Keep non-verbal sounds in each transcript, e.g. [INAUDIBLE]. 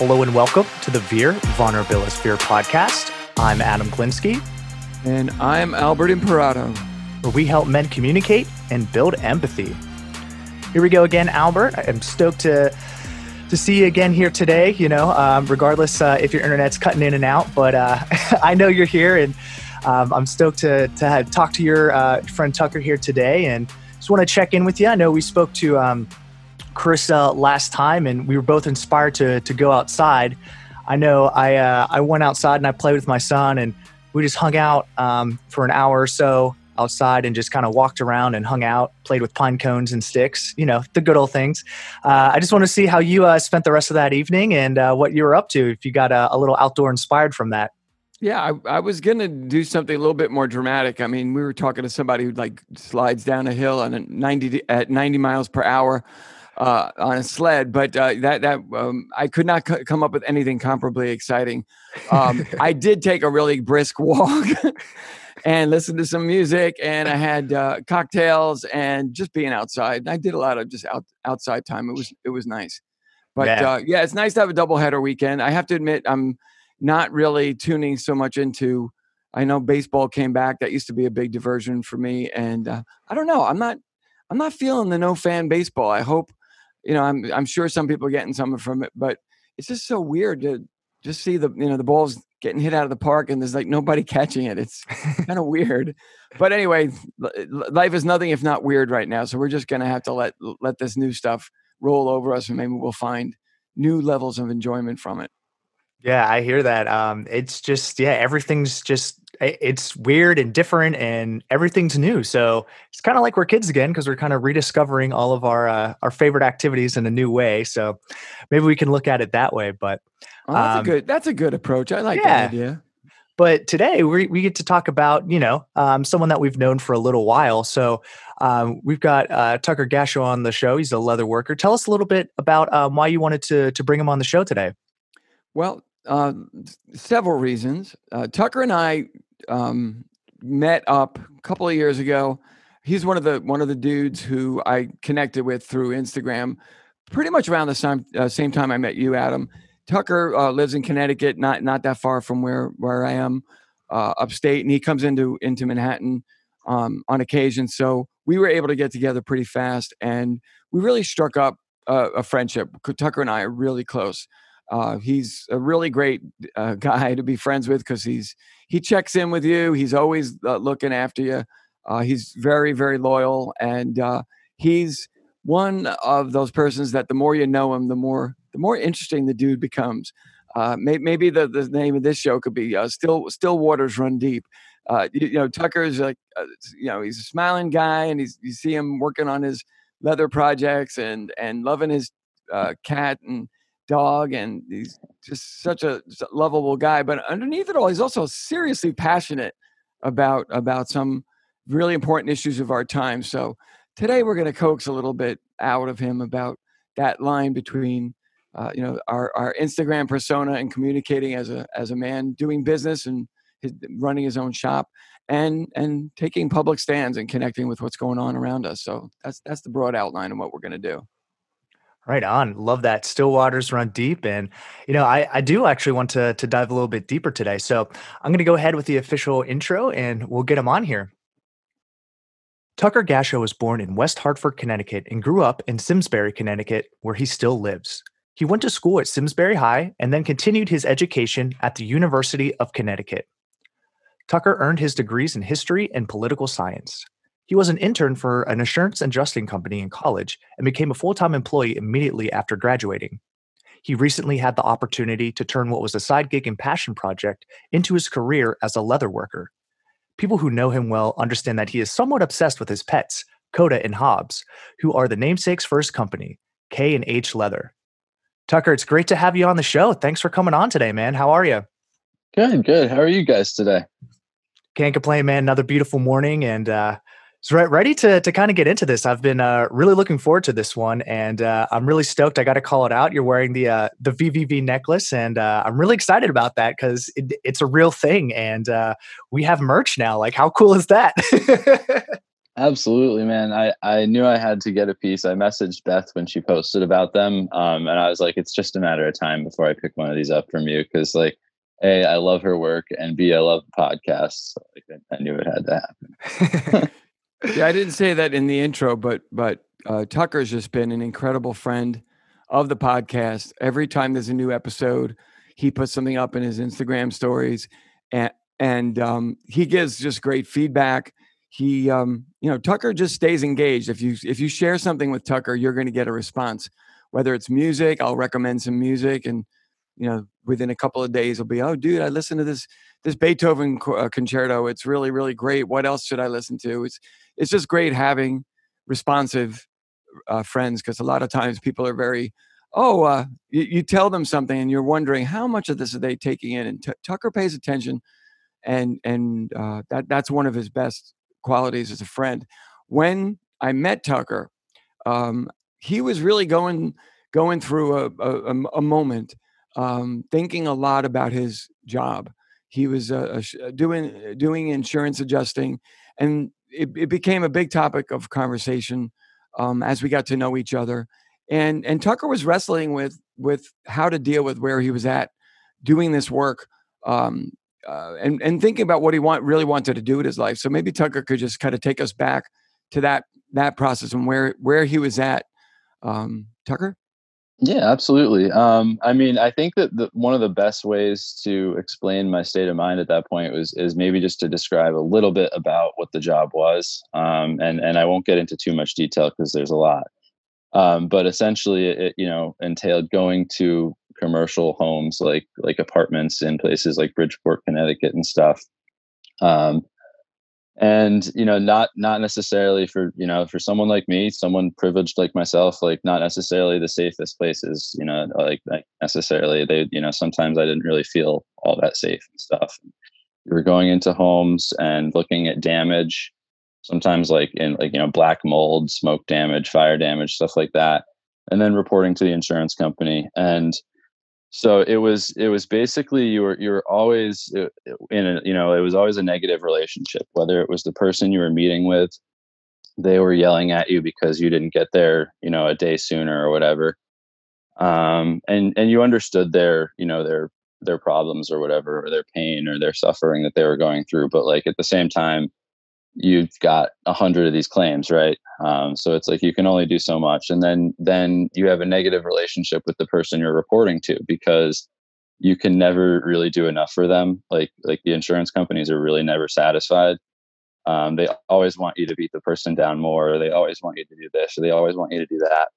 Hello and welcome to the Veer Vulnerabilis Veer podcast. I'm Adam Glinsky. And I'm Albert Imperato. Where we help men communicate and build empathy. Here we go again, Albert. I'm stoked to to see you again here today. You know, um, regardless uh, if your internet's cutting in and out, but uh, [LAUGHS] I know you're here, and um, I'm stoked to to talk to your uh, friend Tucker here today, and just want to check in with you. I know we spoke to um, Carissa last time, and we were both inspired to to go outside. I know I uh, I went outside and I played with my son, and we just hung out um, for an hour or so outside and just kind of walked around and hung out, played with pine cones and sticks, you know, the good old things. Uh, I just want to see how you uh, spent the rest of that evening and uh, what you were up to, if you got a, a little outdoor inspired from that. Yeah, I, I was gonna do something a little bit more dramatic. I mean, we were talking to somebody who like slides down a hill on a ninety at ninety miles per hour uh, on a sled, but uh, that that um, I could not c- come up with anything comparably exciting. Um, [LAUGHS] I did take a really brisk walk [LAUGHS] and listen to some music, and I had uh, cocktails and just being outside. I did a lot of just out outside time. It was it was nice, but yeah, uh, yeah it's nice to have a double header weekend. I have to admit, I'm not really tuning so much into. I know baseball came back. That used to be a big diversion for me, and uh, I don't know. I'm not. I'm not feeling the no fan baseball. I hope, you know, I'm. I'm sure some people are getting something from it, but it's just so weird to just see the you know the balls getting hit out of the park and there's like nobody [LAUGHS] catching it. It's kind of weird. But anyway, life is nothing if not weird right now. So we're just gonna have to let let this new stuff roll over us and maybe we'll find new levels of enjoyment from it. Yeah, I hear that. Um, it's just yeah, everything's just it's weird and different, and everything's new. So it's kind of like we're kids again because we're kind of rediscovering all of our uh, our favorite activities in a new way. So maybe we can look at it that way. But oh, that's um, a good that's a good approach. I like yeah. that idea. But today we we get to talk about you know um, someone that we've known for a little while. So um, we've got uh, Tucker Gasho on the show. He's a leather worker. Tell us a little bit about um, why you wanted to to bring him on the show today. Well, uh, several reasons. Uh, Tucker and I um, met up a couple of years ago. He's one of the one of the dudes who I connected with through Instagram, pretty much around the same uh, same time I met you, Adam. Tucker uh, lives in Connecticut, not not that far from where where I am, uh, upstate, and he comes into into Manhattan um, on occasion. So we were able to get together pretty fast, and we really struck up a friendship. Tucker and I are really close. Uh, he's a really great uh, [LAUGHS] guy to be friends with because he's he checks in with you. He's always uh, looking after you. Uh, he's very very loyal, and uh, he's one of those persons that the more you know him, the more the more interesting the dude becomes. Uh, may, maybe the, the name of this show could be "Still Still Waters Run Deep." You, you, know, Tucker's like you know he's a smiling guy, and he's you see him working on his leather projects and and loving his cat and dog and he's just such a, lovable guy but underneath it all he's also seriously passionate about about some really important issues of our time so today we're going to coax a little bit out of him about that line between uh, you know our, our instagram persona and communicating as a as a man doing business and his, running his own shop and and taking public stands and connecting with what's going on around us so that's that's the broad outline of what we're going to do Right on. Love that. Still waters run deep. And, you know, I, I do actually want to, to dive a little bit deeper today. So I'm going to go ahead with the official intro and we'll get him on here. Tucker Gasho was born in West Hartford, Connecticut, and grew up in Simsbury, Connecticut, where he still lives. He went to school at Simsbury High and then continued his education at the University of Connecticut. Tucker earned his degrees in history and political science. He was an intern for an insurance and adjusting company in college and became a full time employee immediately after graduating. He recently had the opportunity to turn what was a side gig and passion project into his career as a leather worker. People who know him well understand that he is somewhat obsessed with his pets, Coda and Hobbs, who are the namesakes for his company, K and H Leather. Tucker, it's great to have you on the show. Thanks for coming on today, man. How are you? Good, good. How are you guys today? Can't complain, man. Another beautiful morning, and uh, so right, ready to to kind of get into this. I've been uh, really looking forward to this one, and uh, I'm really stoked. I got to call it out. You're wearing the uh, the VVV necklace, and uh, I'm really excited about that because it, it's a real thing, and uh, we have merch now. Like, how cool is that? [LAUGHS] Absolutely, man. I, I knew I had to get a piece. I messaged Beth when she posted about them. Um, and I was like, it's just a matter of time before I pick one of these up from you. Cause like, A, I love her work and B, I love podcasts. So, like, I knew it had to happen. [LAUGHS] yeah, I didn't say that in the intro, but, but uh, Tucker's just been an incredible friend of the podcast. Every time there's a new episode, he puts something up in his Instagram stories and, and um, he gives just great feedback. He um, you know tucker just stays engaged. If you if you share something with tucker you're going to get a response. Whether it's music i'll recommend some music and you know within a couple of days i'll be oh dude i listened to this this beethoven uh, concerto. It's really really great. What else should i listen to? It's it's just great having responsive uh, friends because a lot of times people are very oh uh, you, you, tell them something and you're wondering how much of this are they taking in and T- tucker pays attention and and uh, that that's one of his best qualities as a friend. When I met Tucker, um, he was really going going through a, a, a moment, um, thinking a lot about his job. He was uh, uh doing doing insurance adjusting, and it, it, became a big topic of conversation um, as we got to know each other. And and Tucker was wrestling with with how to deal with where he was at doing this work um, uh, and and thinking about what he want really wanted to do with his life. So maybe Tucker could just kind of take us back to that that process and where where he was at. Um, Tucker. Yeah, absolutely. Um, I mean, I think that the, one of the best ways to explain my state of mind at that point was is maybe just to describe a little bit about what the job was, um, and and I won't get into too much detail because there's a lot. Um, but essentially, it you know entailed going to commercial homes like like apartments in places like Bridgeport, Connecticut, and stuff. Um, and you know, not not necessarily for you know for someone like me, someone privileged like myself, like not necessarily the safest places. You know, like, like necessarily they you know sometimes I didn't really feel all that safe and stuff. We were going into homes and looking at damage sometimes like in like you know black mold smoke damage fire damage stuff like that and then reporting to the insurance company and so it was it was basically you were you were always uh, in a you know it was always a negative relationship whether it was the person you were meeting with they were yelling at you because you didn't get there you know a day sooner or whatever. Um and and you understood their you know their their problems or whatever or their pain or their suffering that they were going through but like at the same time you've got a hundred of these claims, right? Um, so it's like you can only do so much, and then then you have a negative relationship with the person you're reporting to because you can never really do enough for them. Like like the insurance companies are really never satisfied. Um, they always want you to beat the person down more. Or they always want you to do this, or they always want you to do that.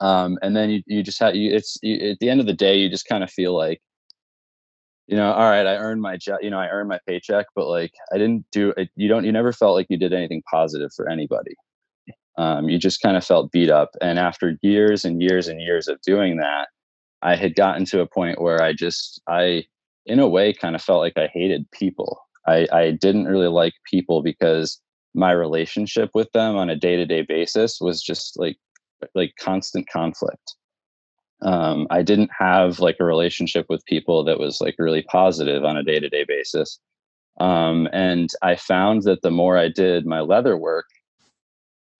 Um, and then you you just have you. It's you, at the end of the day, you just kind of feel like you know, all right, I earned my job, you know, I earned my paycheck, but like I didn't do it. You don't, you never felt like you did anything positive for anybody. Um, you just kind of felt beat up. And after years and years and years of doing that, I had gotten to a point where I just, I, in a way, kind of felt like I hated people. I, I didn't really like people because my relationship with them on a day to day basis was just like, like constant conflict um, I didn't have like a relationship with people that was like really positive on a day to day basis. Um, and I found that the more I did my leather work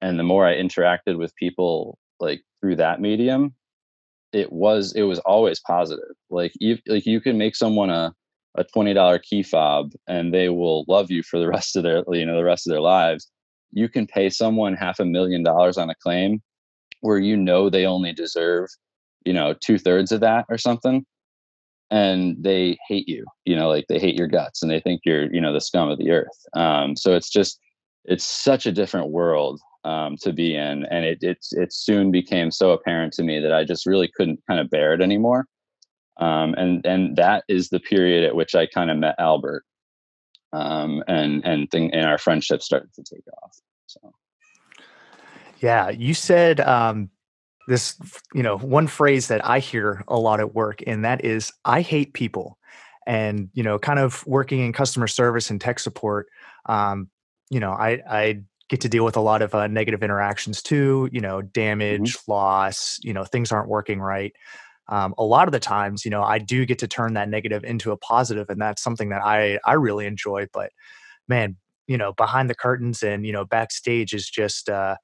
and the more I interacted with people like through that medium, it was it was always positive. Like you like you can make someone a a twenty dollar key fob and they will love you for the [LAUGHS] rest of their you know the rest of their lives. You can pay someone half a million dollars on a claim where you know they only deserve you know two thirds of that or something and they hate you you know like they hate your guts and they think you're you know the scum of the earth um, so it's just it's such a different world um, to be in and it it's it soon became so apparent to me that i just really couldn't kind of bear it anymore um, and and that is the period at which i kind of met albert um, and and thing and our friendship started to take off so. Yeah you said um this you know one phrase that i hear a lot at work and that is i hate people and you know kind of working in customer service and tech support um, you know i i get to deal with a lot of uh, negative interactions too you know damage mm-hmm. loss you know things aren't working right um, a lot of the times you know i do get to turn that negative into a positive and that's something that i i really enjoy but man you know behind the curtains and you know backstage is just uh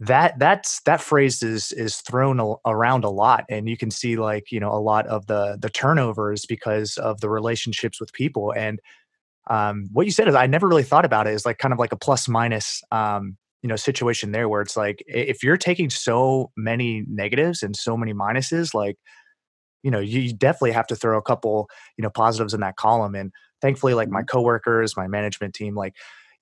that that's that phrase is is thrown a, around a lot and you can see like you know a lot of the the turnovers because of the relationships with people and um what you said is i never really thought about it as like kind of like a plus minus um you know situation there where it's like if you're taking so many negatives and so many minuses like you know you definitely have to throw a couple you know positives in that column and thankfully like my Mhm. coworkers my management team like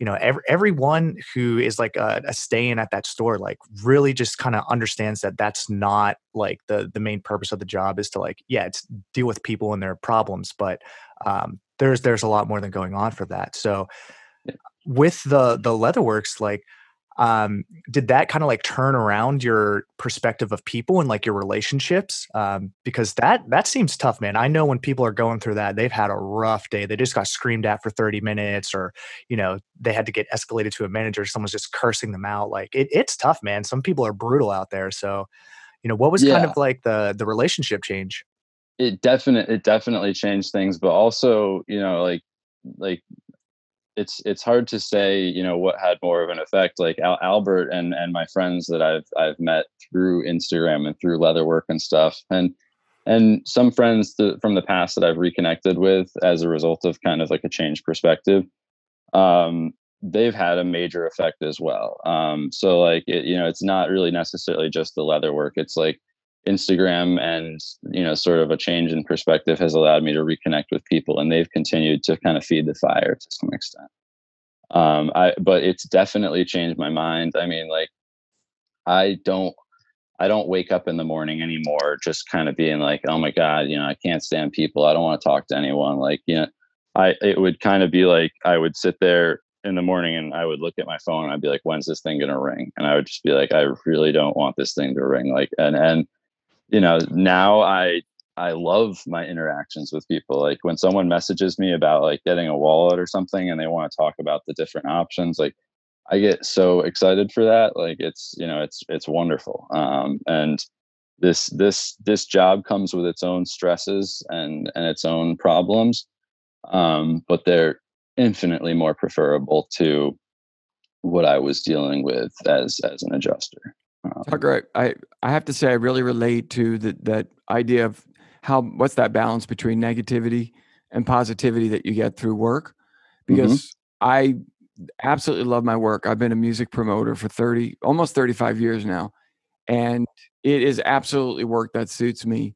you know every, everyone who is like a, a staying at that store like really just kind of understands that that's not like the the main purpose of the job is to like yeah it's deal with people and their problems but um there's there's a lot more than going on for that. So with the the leatherworks like um did that kind of like turn around your perspective of people and like your relationships? Um because that that seems tough man. I know when people are going through that they've had a rough day. They just got screamed at for 30 minutes or you know they had to get escalated to a manager. Someone's just cursing them out. Like it, it's tough man. Some people are brutal out there. So you know what was kind of like the the relationship change? It definite it definitely changed things, but also, you know, like like it's it's hard to say, you know, what had more of an effect. Like Al- Albert and and my friends that I've I've met through Instagram and through leatherwork and stuff, and and some friends th- from the past that I've reconnected with as a result of kind of like a change perspective. Um, they've had a major effect as well. Um, so like it, you know, it's not really necessarily just the leatherwork. It's like Instagram and you know, sort of a change in perspective has allowed me to reconnect with people, and they've continued to kind of feed the fire to some extent. Um, I but it's definitely changed my mind. I mean, like I don't I don't wake up in the morning anymore just kind of being like, oh my god, you know, I can't stand people. I don't want to talk to anyone. Like you know, I it would kind of be like I would sit there in the morning and I would look at my phone and I'd be like, when's this thing gonna ring? And I would just be like, I really don't want this thing to ring. Like and and you know now i i love my interactions with people. Like when someone messages me about like getting a wallet or something and they want to talk about the different options like i get so excited for that. Like it's you know it's it's wonderful. Um and this this this job comes with its own stresses and and its own problems um but they're infinitely more preferable to what i was dealing with as as an adjuster Tucker, I, I I have to say I really relate to that that idea of how what's that balance between negativity and positivity that you get through work mhm, because I absolutely love my work. I've been a music promoter for 30 almost 35 years now and it is absolutely work that suits me.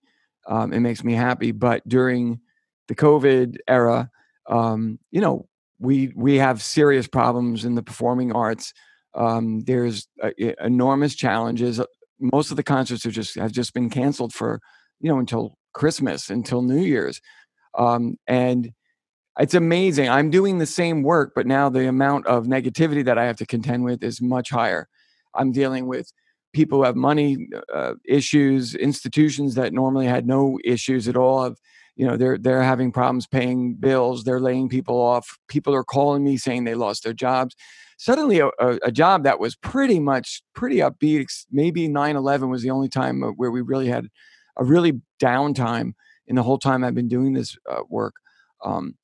Um, it makes me happy. But during the COVID era, um, you know, we we have serious problems in the performing arts. Um, there's uh, enormous challenges. Uh, Most of the concerts just have just been canceled for you know until Christmas, until New Year's, um, and it's amazing. I'm doing the same work, but now the amount of negativity that I have to contend with is much higher. I'm dealing with people who have money uh, issues, institutions that normally had no issues at all. Have you know they're they're having problems paying bills. They're laying people off. People are calling me saying they lost their jobs. Suddenly, a, a, job that was pretty much pretty upbeat. Maybe 9/11 was the only time where we really had a really downtime in the whole time I've been doing this uh, work. Um,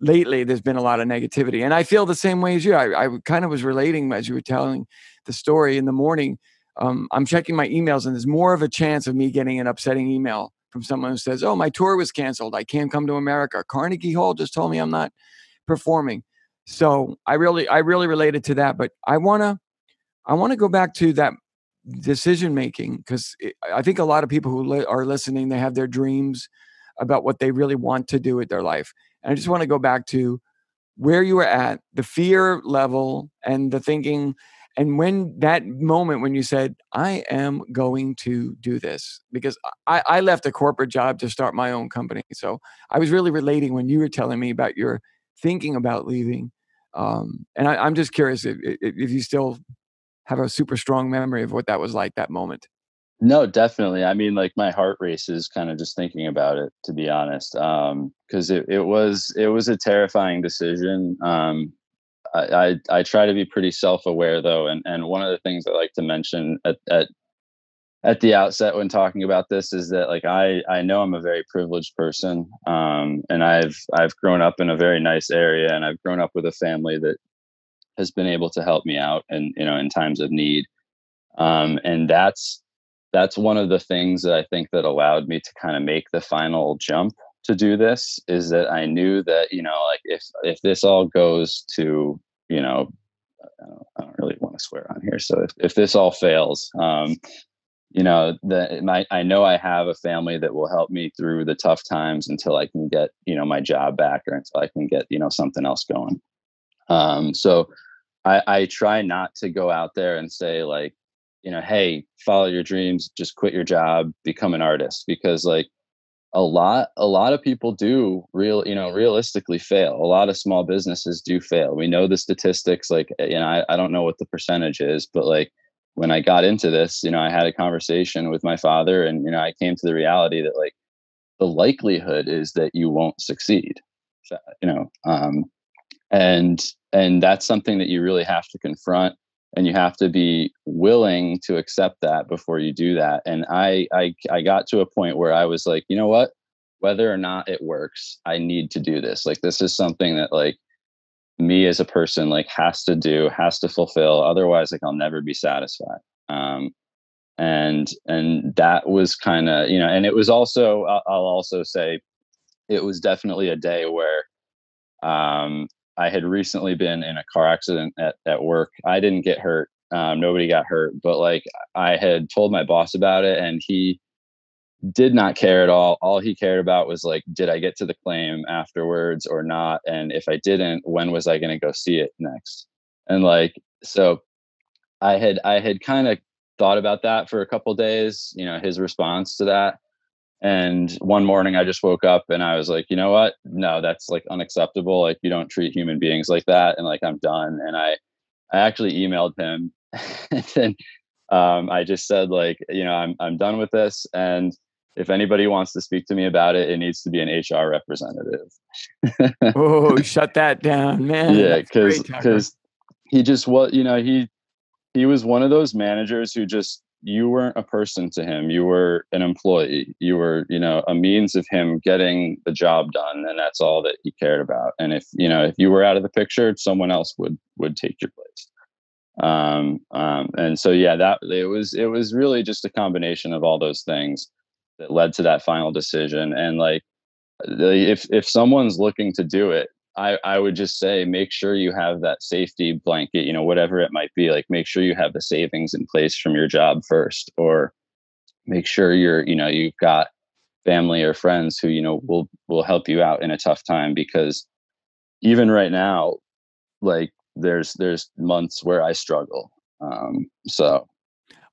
lately there's been a lot of negativity and i feel the same way as you i, I kind of was relating as you were telling the story in the morning um, i'm checking my emails and there's more of a chance of me getting an upsetting email from someone who says oh my tour was canceled i can't come to america carnegie hall just told me i'm not performing so i really i really related to that but i want to i want to go back to that decision making because i think a lot of people who li- are listening they have their dreams about what they really want to do with their life and i just want to go back to where you were at the fear level and the thinking and when that moment when you said i am going to do this because i, I left a corporate job to start my own company so i was really relating when you were telling me about your thinking about leaving um, and I, i'm just curious if, if you still have a super strong memory of what that was like that moment No, definitely. I mean, like my heart races kind of just thinking about it, to be honest. Um, because it, it was it was a terrifying decision. Um, I, I I try to be pretty self aware though, and and one of the things I like to mention at at at the outset when talking about this is that like I I know I'm a very privileged person, um, and I've I've grown up in a very nice area, and I've grown up with a family that has been able to help me out and you know in times of need. Um, and that's that's one of the things that i think that allowed me to kind of make the final jump to do this is that i knew that you know like if if this all goes to you know i don't, I don't really want to swear on here so if, if this all fails um, you know the my i know i have a family that will help me through the tough times until i can get you know my job back or until i can get you know something else going. Um, so I, I try not to go out there and say like you know hey follow your dreams just quit your job become an artist because like a lot a lot of people do real you know realistically fail. A lot of small businesses do fail. We know the statistics like you know I, I don't know what the percentage is but like when I got into this, you know, I had a conversation with my father and, you know, I came to the reality that like the likelihood is that you won't succeed, you know, um, and, and that's something that you really have to confront and you have to be willing to accept that before you do that. And I, I, I got to a point where I was like, you know what, whether or not it works, I need to do this. Like, this is something that like, me as a person like has to do has to fulfill otherwise like i'll never be satisfied um and and that was kind of you know and it was also i'll also say it was definitely a day where um i had recently been in a car accident at, at work. I didn't get hurt um, nobody got hurt but like i had told my boss about it and he did not care at all. All he cared about was like, did I get to the claim afterwards or not? And if I didn't, when was I going to go see it next? And like, so I had, I had kind of thought about that for a couple days, you know, his response to that. And one morning I just woke up and I was like, you know what? No, that's like unacceptable. Like you don't treat human beings like that. And like, I'm done. And I, I actually emailed him [LAUGHS] and then um, I just said like, you know, I'm, I'm done with this. And if anybody wants to speak to me about it, it needs to be an HR representative. [LAUGHS] oh, shut that down, man. Yeah, because because he just was, you know, he he was one of those managers who just you weren't a person to him. You were an employee. You were, you know, a means of him getting the job done, and that's all that he cared about. And if you know, if you were out of the picture, someone else would would take your place. Um, um, and so yeah, that it was it was really just a combination of all those things that led to that final decision and like if if someone's looking to do it I, I would just say make sure you have that safety blanket, you know, whatever it might be. Like make sure you have the savings in place from your job first, or make sure you're, you know, you've got family or friends who, you know, will will help you out in a tough time because even right now, like there's there's months where I struggle. Um, so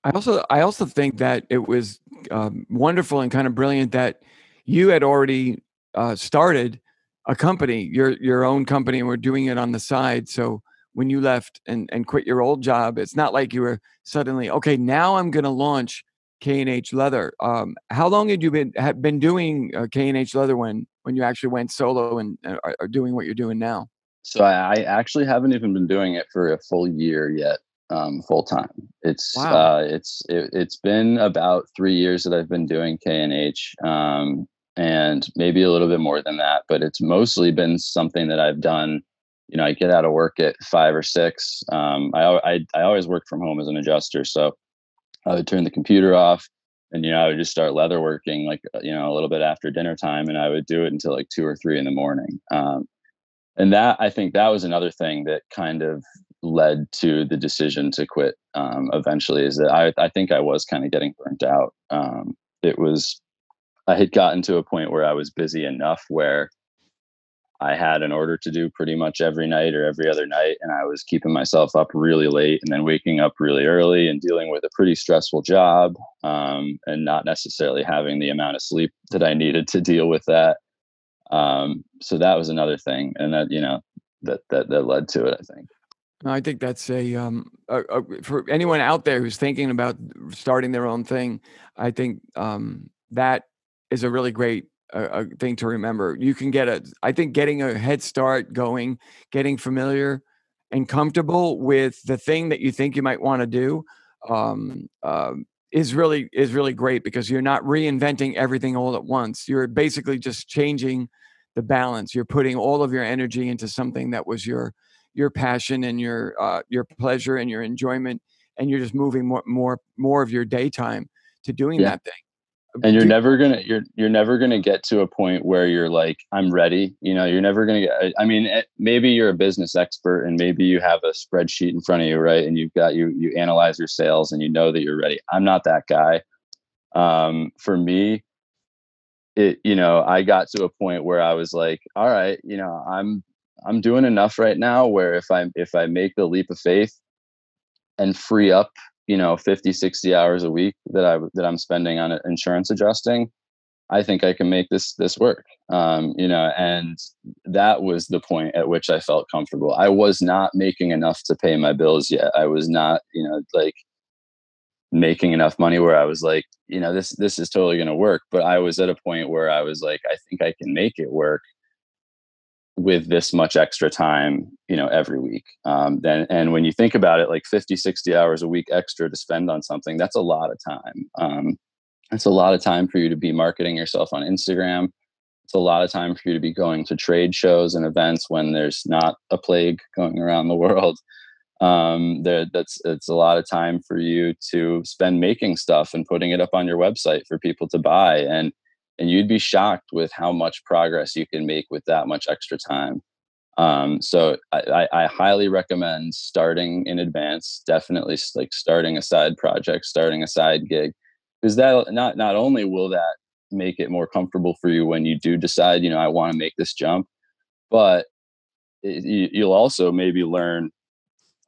I also I also think that it was um, wonderful and kind of brilliant that you had already uh, started a company, your your own company, and we're doing it on the side. So when you left and and quit your old job, it's not like you were suddenly okay. Now I'm going to launch K and H Leather. Um, how long had you been had been doing uh, K and H Leather when when you actually went solo and are, doing what you're doing now? So I actually haven't even been doing it for a full year yet um, full time. It's wow. uh, it's it, has been about three years that I've been doing K and H, um, and maybe a little bit more than that. But it's mostly been something that I've done. You know, I get out of work at five or six. Um, I, I I always worked from home as an adjuster, so I would turn the computer off, and you know I would just start leather working like uh, you know a little bit after dinner time, and I would do it until like two or three in the morning. Um, and that I think that was another thing that kind of led to the decision to quit um, eventually is that I, I think I was kind of getting burnt out. Um, it was, I had gotten to a point where I was busy enough where I had an order to do pretty much every night or every other night. And I was keeping myself up really late and then waking up really early and dealing with a pretty stressful job um, and not necessarily having the amount of sleep that I needed to deal with that. Um, so that was another thing. And that, you know, that, that, that led to it, I think. I think that's a, um, a, a, for anyone out there who's thinking about starting their own thing. I think um, that is a really great uh, thing to remember. You can get a, I think, getting a head start going, getting familiar and comfortable with the thing that you think you might want to do, um, uh, is really is really great because you're not reinventing everything all at once. You're basically just changing the balance. You're putting all of your energy into something that was your your passion and your uh, your pleasure and your enjoyment, and you're just moving more more more of your daytime to doing Yeah. that thing. and you're Do- never gonna you're you're never gonna get to a point where you're like i'm ready you know you're never gonna get I- i mean eh, maybe you're a business expert and maybe you have a spreadsheet in front of you right and you've got you you analyze your sales and you know that you're ready i'm not that guy um for me it you know i got to a point where i was like all right you know i'm i'm doing enough right now where if i if i make the leap of faith and free up you know 50 60 hours a week that i that i'm spending on insurance adjusting i think i can make this this work. Um you know and that was the point at which i felt comfortable. I was not making enough to pay my bills yet. I was not you know like making enough money where i was like you know this this is totally going to work. But i was at a point where i was like i think i can make it work with this much extra time you know every week. Um then and when you think about it like 50 60 hours a week extra to spend on something that's a lot of time. Um it's a lot of time for you to be marketing yourself on instagram. It's a lot of time for you to be going to trade shows and events when there's not a plague going around the world. Um there that's it's a lot of time for you to spend making stuff and putting it up on your website for people to buy and and you'd be shocked with how much progress you can make with that much extra time. Um so I, I highly recommend starting in advance definitely like starting a side project starting a side gig because that not not only will that make it more comfortable for you when you do decide you know i want to make this jump but it, you, you'll also maybe learn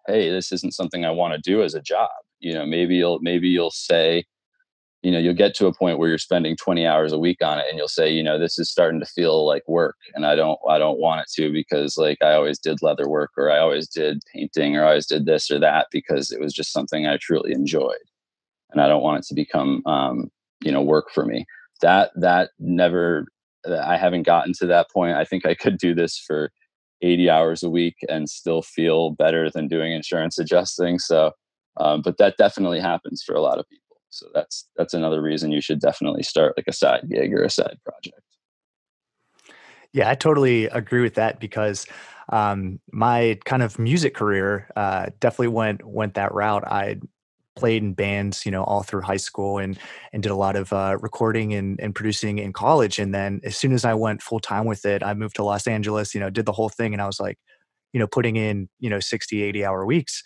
hey this isn't something i want to do as a job you know maybe you'll maybe you'll say you know you'll get to a point where you're spending 20 hours a week on it and you'll say you know this is starting to feel like work and i don't i don't want it to because like i always did leather work or i always did painting or i always did this or that because it was just something i truly enjoyed and i don't want it to become um you know work for me. That that never i haven't gotten to that point. I think i could do this for 80 hours a week and still feel better than doing insurance [LAUGHS] adjusting so um, but that definitely happens for a lot of people so that's that's another reason you should definitely start like a side gig or a side project Yeah, I totally agree with that because um, my kind of music career uh, definitely went went that route. I played in bands, you know, all through high school and and did a lot of uh, recording and, and producing in college. And then as soon as I went full time with it, I moved to Los Angeles, you know, did the whole thing. And I was like, you know, putting in, you know, 60, 80 hour weeks.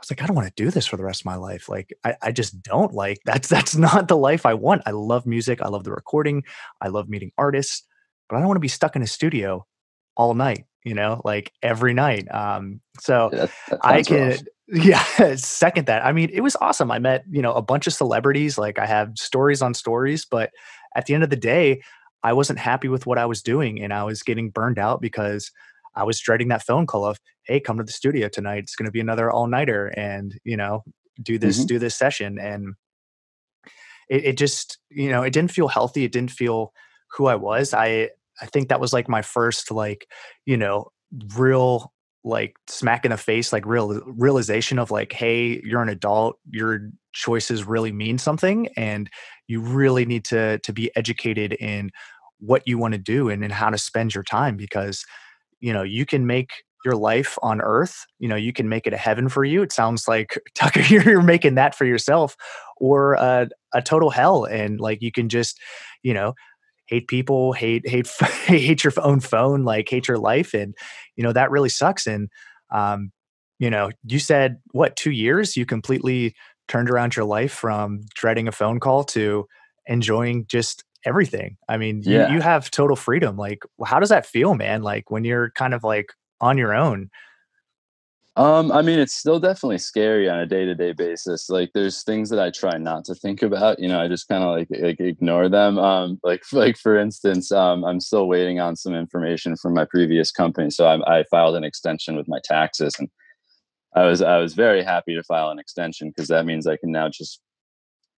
I was like, I don't want to do this for the rest of my life. Like, I, I just don't like [LAUGHS] that's that's not the life I want. I love music. I love the recording. I love meeting artists, but I don't want to be stuck in a studio all night, you know, like every night. Um, so Yeah, I rough. can, [LAUGHS] yeah, second that. I mean, it was awesome. I met, you know, a bunch of celebrities. Like I have stories on stories, but at the end of the day, I wasn't happy with what I was doing and I was getting burned out because I was dreading that phone call of, hey, come to the studio tonight. It's going to be another all nighter and, you know, do this, Mhm. do this session. And it, it just, you know, it didn't feel healthy. It didn't feel who I was. I, I think that was like my first, like, you know, real like smack in the face like real realization of like hey you're an adult your choices really mean something and you really need to to be educated in what you want to do and, and how to spend your time because you know you can make your life on earth you know you can make it a heaven for you it sounds like [LAUGHS] tucker you're making that for yourself or a, a total hell and like you can just you know hate people hate hate [LAUGHS] hate your own phone like hate your life and you know that really sucks and um you know you said what two years? You completely turned around your life from dreading a phone call to enjoying just everything. I mean you, Yeah. you have total freedom like how does that feel man? Like when you're kind of like on your own Um, I mean, it's still definitely scary on a day-to-day basis. Like, there's things that I try not to think about. You know, I just kind of like, like ignore them. Um, like, [LAUGHS] like for instance, um, I'm still waiting on some information from my previous company, so I, I filed an extension with my taxes, and I was I was very happy to file an extension because that means I can now just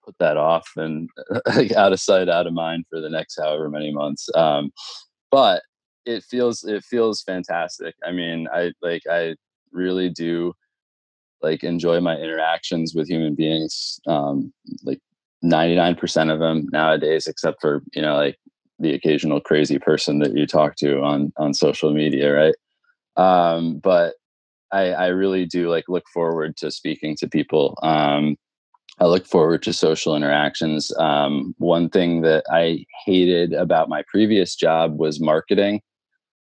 put that off and [LAUGHS] out of sight, out of mind for the next however many months. Um, but it feels it feels fantastic. I mean, I like I really do like enjoy my interactions with human beings. Um, like 99% of them nowadays, except for, you know, like the occasional crazy person that you talk to on, on social media. Right. Um, but I, I really do like look forward to speaking to people. Um, I look forward to social interactions. Um, one thing that I hated about my previous job was marketing.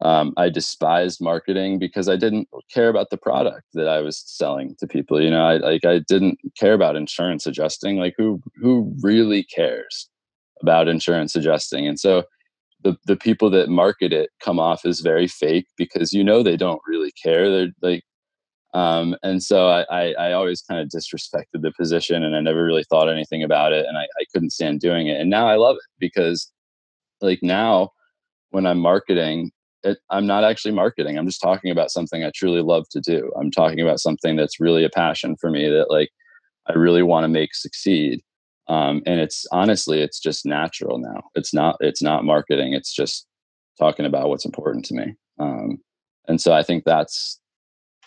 Um, I despised marketing because I didn't care about the product that I was selling to people. You know, I like I didn't care about insurance adjusting. Like who who really cares about insurance adjusting? And so the the people that market it come off as very fake because you know they don't really care. They're like um, and so I, I, I always kind of disrespected the position and I never really thought anything about it and I, I couldn't stand doing it. And now I love it because like now when I'm marketing, it, I'm not actually marketing. I'm just talking about something I truly love to do. I'm talking about something that's really a passion for me that like I really want to make succeed. Um, and it's honestly, it's just natural now. It's not, it's not marketing. It's just talking about what's important to me. Um, and so I think that's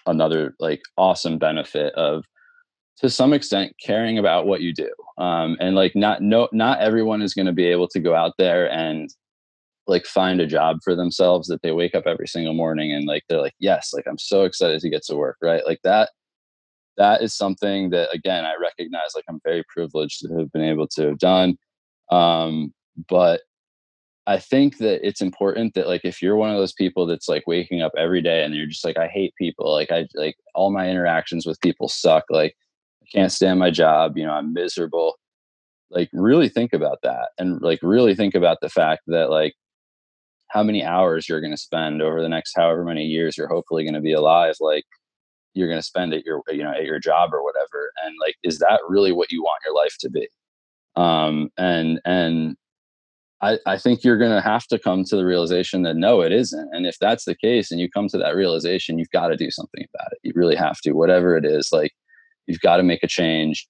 another like awesome benefit of to some extent caring about what you do um, and like not no not everyone is going to be able to go out there and like find a job for themselves that they wake up every single morning and like they're like yes like i'm so excited to get to work right like that that is something that again i recognize like i'm very privileged to have been able to have done um, but I think that it's important that like if you're one of those people that's like waking up every day and you're just like I hate people, like I like all my interactions with people suck, like I can't stand my job, you know, I'm miserable. Like really think about that and like really think about the fact that like how many hours you're going to spend over the next however many years you're hopefully going to be alive like you're going to spend at your you know at your job or whatever and like is that really what you want your life to be um and and I, I think you're going to have to come to the realization that no, it isn't. And if that's the case and you come to that realization, you've got to do something about it. You really have to, whatever it is, like you've got to make a change.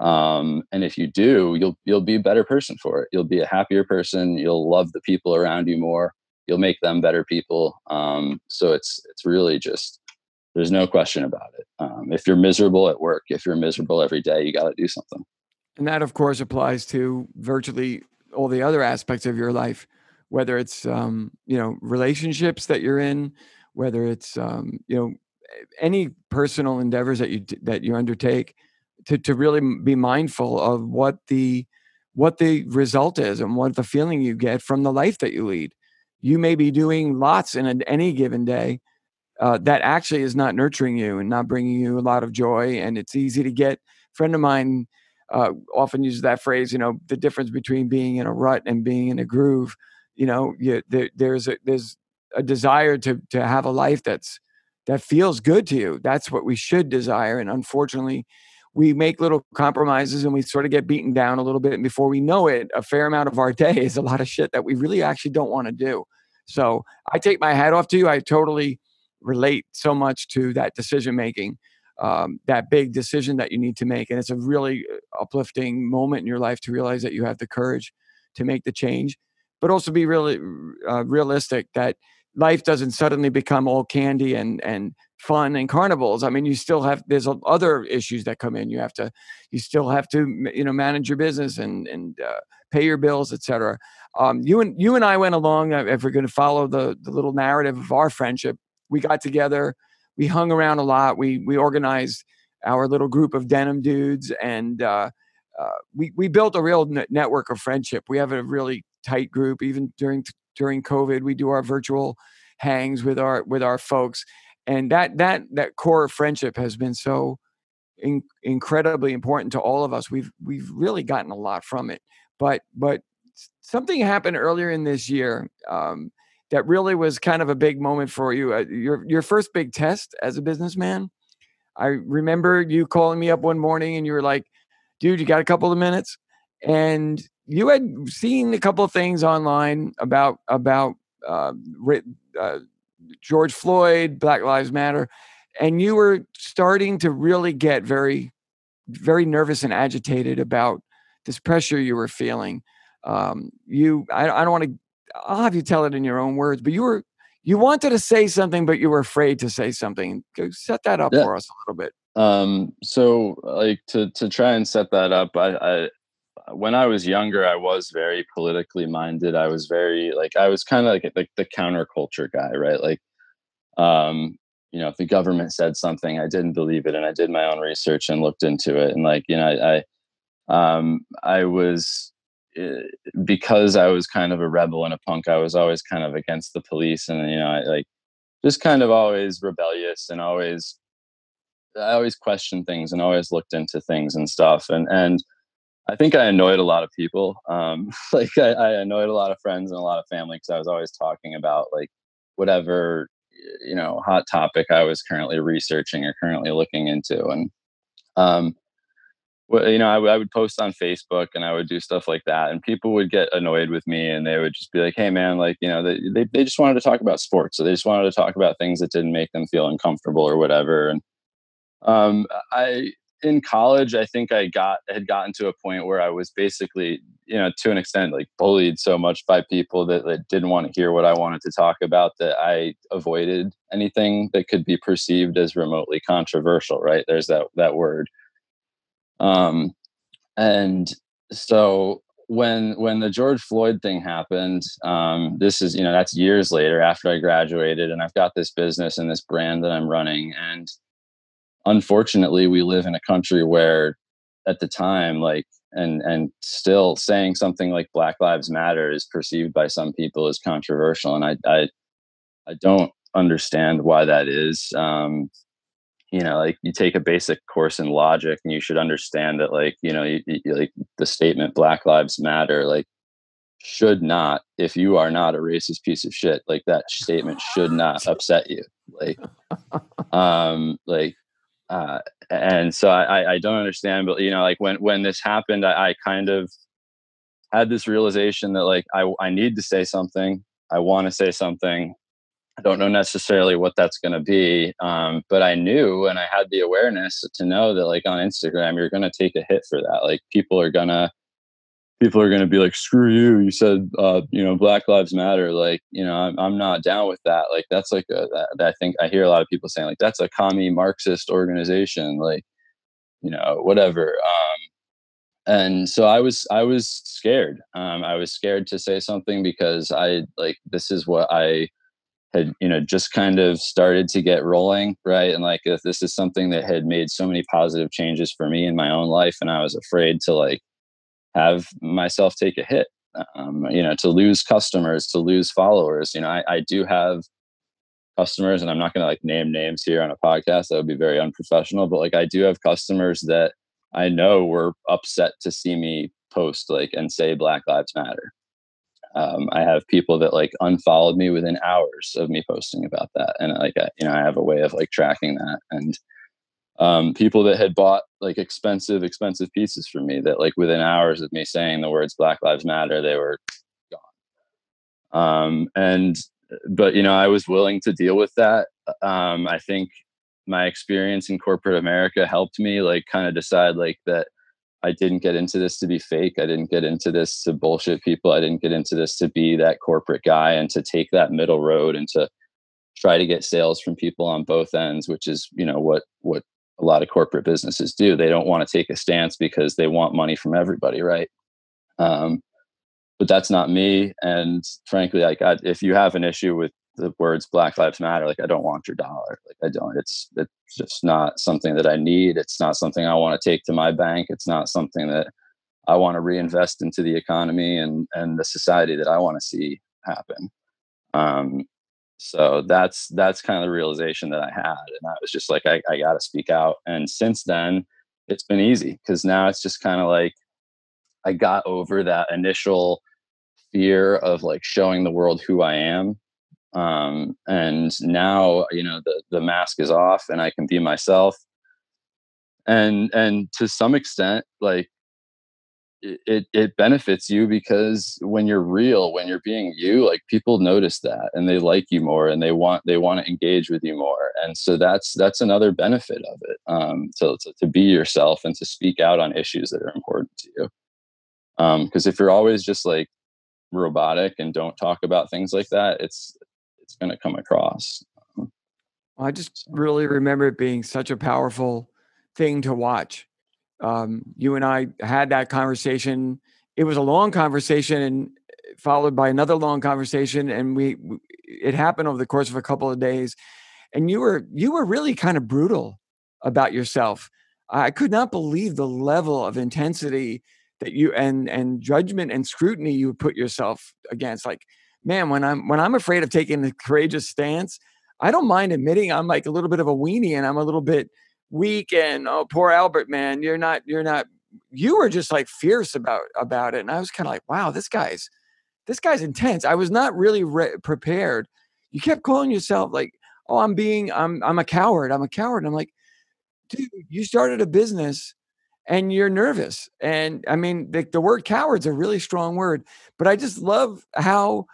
Um, and if you do, you'll, you'll be a better person for it. You'll be a happier person. You'll love the people around you more. You'll make them better people. Um, so it's, it's really just, there's no question about it. Um, if you're miserable at work, if you're miserable every day, you got to do something. And that, of course, applies to virtually all the other aspects of your life, whether it's um, you know relationships that you're in, whether it's um, you know any personal endeavors that you that you undertake, to to really be mindful of what the what the result is and what the feeling you get from the life that you lead. You may be doing lots in any given day uh, that actually is not nurturing you and not bringing you a lot of joy, and it's easy to get. A friend of mine uh, often uses that phrase. You know, the difference between being in a rut and being in a groove. You know, you, there, there's a there's a desire to to have a life that's that feels good to you. That's what we should desire. And unfortunately, we make little compromises and we sort of get beaten down a little bit. And before we know it, a fair amount of our [LAUGHS] day is a lot of shit that we really actually don't want to do. So I take my hat off to you. I totally relate so much to that decision making um, that big decision that you need to make. And it's a really uh, uplifting moment in your life to realize that you have the courage to make the change, but also be really uh, realistic that life doesn't suddenly become all candy and and fun and carnivals. I mean, you still have there's other issues that come in. You have to you still have to you know manage your business and and uh, pay your bills, etc. Um, you and you and I went along. Uh, if we're going to follow the the little narrative of our friendship, we got together we hung around a lot. We we organized our little group of denim dudes, and uh, uh, we we built a real network of friendship. We have a really tight group. Even during during COVID, we do our virtual hangs with our with our folks, and that that that core of friendship has been so in, incredibly important to all of us. We've we've really gotten a lot from it. But but something happened earlier in this year. Um, that really was kind of a big moment for you. Uh, your your first big test as a businessman. I remember you calling me up one morning and you were like, "Dude, you got a couple of minutes?" And you had seen a couple of things online about about uh, uh, George Floyd, Black Lives Matter, and you were starting to really get very, very nervous and agitated about this pressure you were feeling. Um, you, I, I don't want to I'll have you tell it in your own words, but you were you wanted to say something, but you were afraid to say something. Go set that up yeah. for us a little bit. Um, so like to to try and set that up, I, I when I was younger, I was very politically minded. I was very like I was kind of like like the counterculture guy, right? Like um you know, if the government said something, I didn't believe it, and I did my own research and looked into it, and like you know, I, I, um, I was uh, because I was kind of a rebel and a punk. I was always kind of against the police, and you know, I like just kind of always rebellious and always I always questioned things and always looked into things and stuff. And and I think I annoyed a lot of people. Um, [LAUGHS] like I, I, annoyed a lot of friends and a lot of family because I was always talking about like whatever you know hot topic I was currently researching or currently looking into. And um, well, you know, I, I would post on Facebook and I would do stuff like that, and people would get annoyed with me, and they would just be like, "Hey, man, like, you know, they they, they just wanted to talk about sports, so they just wanted to talk about things that didn't make them feel uncomfortable or whatever." And um, I in college, I think I got had gotten to a point where I was basically, you know, to an extent, like bullied so much by people that, that didn't want to hear what I wanted to talk about that I avoided anything that could be perceived as remotely controversial. Right? There's that that word. Um, and so when when the George Floyd thing happened, um, this is you know that's years later after I graduated, and I've got this business and this brand that I'm running, and unfortunately we live in a country where at the time like and and still saying something like black lives matter is perceived by some people as controversial and i i, I don't understand why that is um you know like you take a basic course in logic and you should understand that like you know you, you, like the statement black lives matter like should not if you are not a racist piece of shit like that statement should not upset you like [LAUGHS] um like uh, and so I, I don't understand, but you know, like when when this happened, I, I kind of had this realization that like I I need to say something. I want to say something. I don't know necessarily what that's going to be, um, but I knew and I had the awareness to know that like on Instagram, you're going to take a hit for that. Like people are gonna people are going to be like, screw you. You said, uh, you know, Black Lives Matter. Like, you know, I'm, I'm not down with that. Like, that's like, a, that, I think I hear a lot of people saying, like, that's a commie Marxist organization. Like, you know, whatever. Um, and so I was, I was scared. Um, I was scared to say something because I, like, this is what I, had you know just kind of started to get rolling right and like this is something that had made so many positive changes for me in my own life and i was afraid to like have myself take a hit um, you know to lose customers to lose followers. You know i, I do have customers and i'm not going to like name names here on a podcast that would be very unprofessional but like i do have customers that i know were upset to see me post like and say black lives matter. Um, i have people that like unfollowed me within hours of me posting about that and like I, you know i have a way of like tracking that and um, people that had bought like expensive, expensive pieces for me that like within hours of me saying the words Black Lives Matter, they were gone. Um, and but you know, I was willing to deal with that. Um, I think my experience in corporate America helped me like kind of decide like that I didn't get into this to be fake. I didn't get into this to bullshit people. I didn't get into this to be that corporate guy and to take that middle road and to try to get sales from people on both ends, which is, you know, what what a lot of corporate businesses do. They don't want to take a stance because they want money from everybody, right? Um, but that's not me. And frankly, like I, if you have an issue with the words Black Lives Matter, like I don't want your dollar. Like I don't. It's it's just not something that I need. It's not something I want to take to my bank. It's not something that I want to reinvest into the economy and and the society that I want to see happen. Um, so that's that's kind of the realization that i had and i was just like i, I gotta speak out. And since then it's been easy because now it's just kind of like i got over that initial fear of like showing the world who i am um, and now you know the the mask is off and i can be myself. And and to some extent like it it benefits you because when you're real when you're being you like people notice that and they like you more and they want they want to engage with you more. And so that's that's another benefit of it um to, to, to be yourself and to speak out on issues that are important to you. Um because if you're always just like robotic and don't talk about things like that it's it's going to come across. I just really remember it being such a powerful thing to watch um, you and I had that conversation. It was a long conversation and followed by another long conversation, and we it happened over the course of a couple of days. and you were you were really kind of brutal about yourself. I could not believe the level of intensity that you and and judgment and scrutiny you put yourself against. Like, man, when I'm when I'm afraid of taking the courageous stance, I don't mind admitting I'm like a little bit of a weenie and I'm a little bit weak and oh poor Albert, man, you're not you're not you were just like fierce about about it. And I was kind of like, wow, this guy's this guy's intense. I was not really re- prepared. You kept calling yourself like, oh, I'm being I'm I'm a coward. I'm a coward. And I'm like, dude, you started a business and you're nervous. And I mean, the, the word coward's a really strong word, but I just love how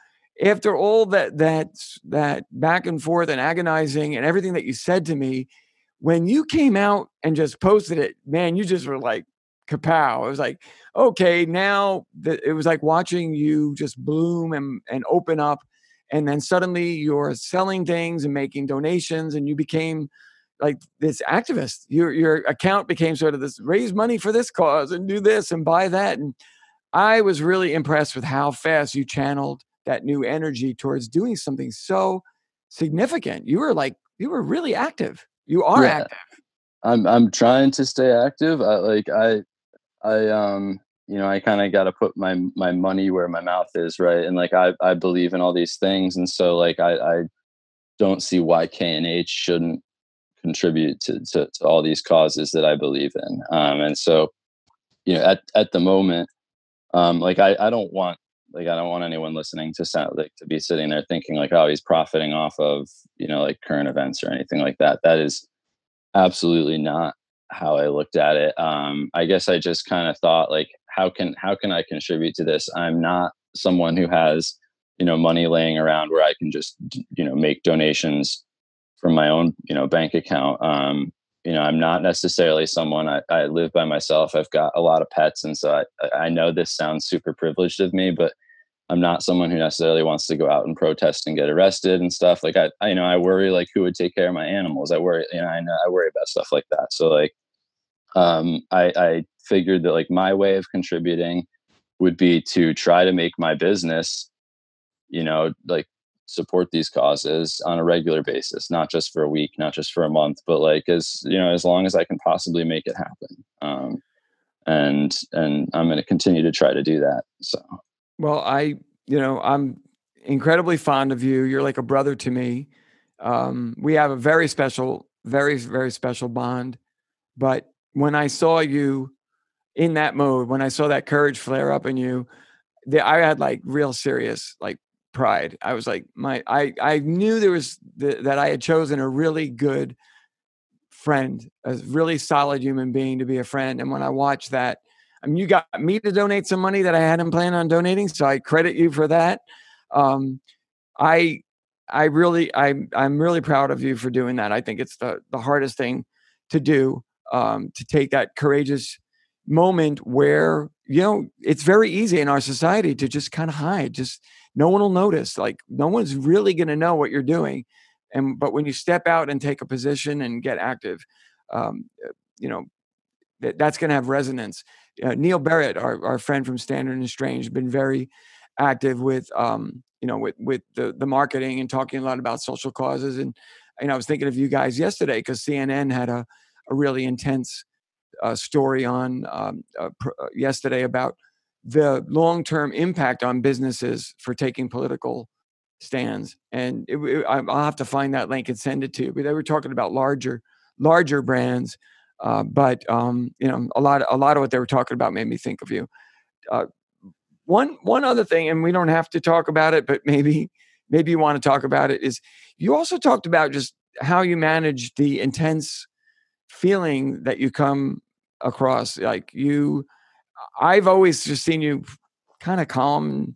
after all that that that back and forth and agonizing and everything that you said to me, when you came out and just posted it, man, you just were like kapow. It was like, okay, now the, it was like watching you just bloom and and open up, and then suddenly you're selling things and making donations, and you became like this activist. Your your account became sort of this raise money for this cause and do this and buy that. And I was really impressed with how fast you channeled that new energy towards doing something so significant. You were like you were really active. You are yeah. active. I'm I'm trying to stay active. I like I I um you know I kind of got to put my my money where my mouth is, right? And like I I believe in all these things, and so like I I don't see why K and H shouldn't contribute to, to, to all these causes that I believe in. Um, and so, you know, at, at the moment, um, like I, I don't want, like, I don't want anyone listening to sound like to be sitting there thinking like, oh, he's profiting off of, you know, like current events or anything like that. That is absolutely not how I looked at it. Um, I guess I just kind of thought like, how can, how can I contribute to this? I'm not someone who has, you know, money laying around where I can just, you know, make donations from my own you know bank account um, you know i'm not necessarily someone I, I live by myself i've got a lot of pets and so I, I know this sounds super privileged of me but i'm not someone who necessarily wants to go out and protest and get arrested and stuff. Like i, I you know i worry like who would take care of my animals. I worry you know i know i worry about stuff like that. So like um i i figured that like my way of contributing would be to try to make my business you know like support these causes on a regular basis not just for a week not just for a month but like as you know as long as i can possibly make it happen. Um, and and i'm going to continue to try to do that so well i you know i'm incredibly fond of you you're like a brother to me um, we have a very special very very special bond but when i saw you in that mode when i saw that courage flare up in you the, i had like real serious like pride. I was like, my, I, I knew there was the, that I had chosen a really good friend, a really solid human being to be a friend. And when I watched that, you got me to donate some money that I hadn't planned on donating, so I credit you for that. Um, I, I really, I, I'm really proud of you for doing that. I think it's the the hardest thing to do um, to take that courageous moment where you know it's very easy in our society to just kind of hide, just no one will notice like no one's really going to know what you're doing and but when you step out and take a position and get active um, you know that, that's going to have resonance uh, neil barrett our, our friend from standard and strange been very active with um, you know with with the, the marketing and talking a lot about social causes and you know i was thinking of you guys yesterday because cnn had a, a really intense uh, story on um, uh, pr- uh, yesterday about the long term impact on businesses for taking political stands. And it, it, I'll have to find that link and send it to you. But they were talking about larger, larger brands. Uh, but um, you know, a lot, a lot of what they were talking about made me think of you. Uh, one, one other thing, and we don't have to talk about it, but maybe, [LAUGHS] maybe you want to talk about it. Is you also talked about just how you manage the intense feeling that you come across. Like you, I've always just seen you kind of calm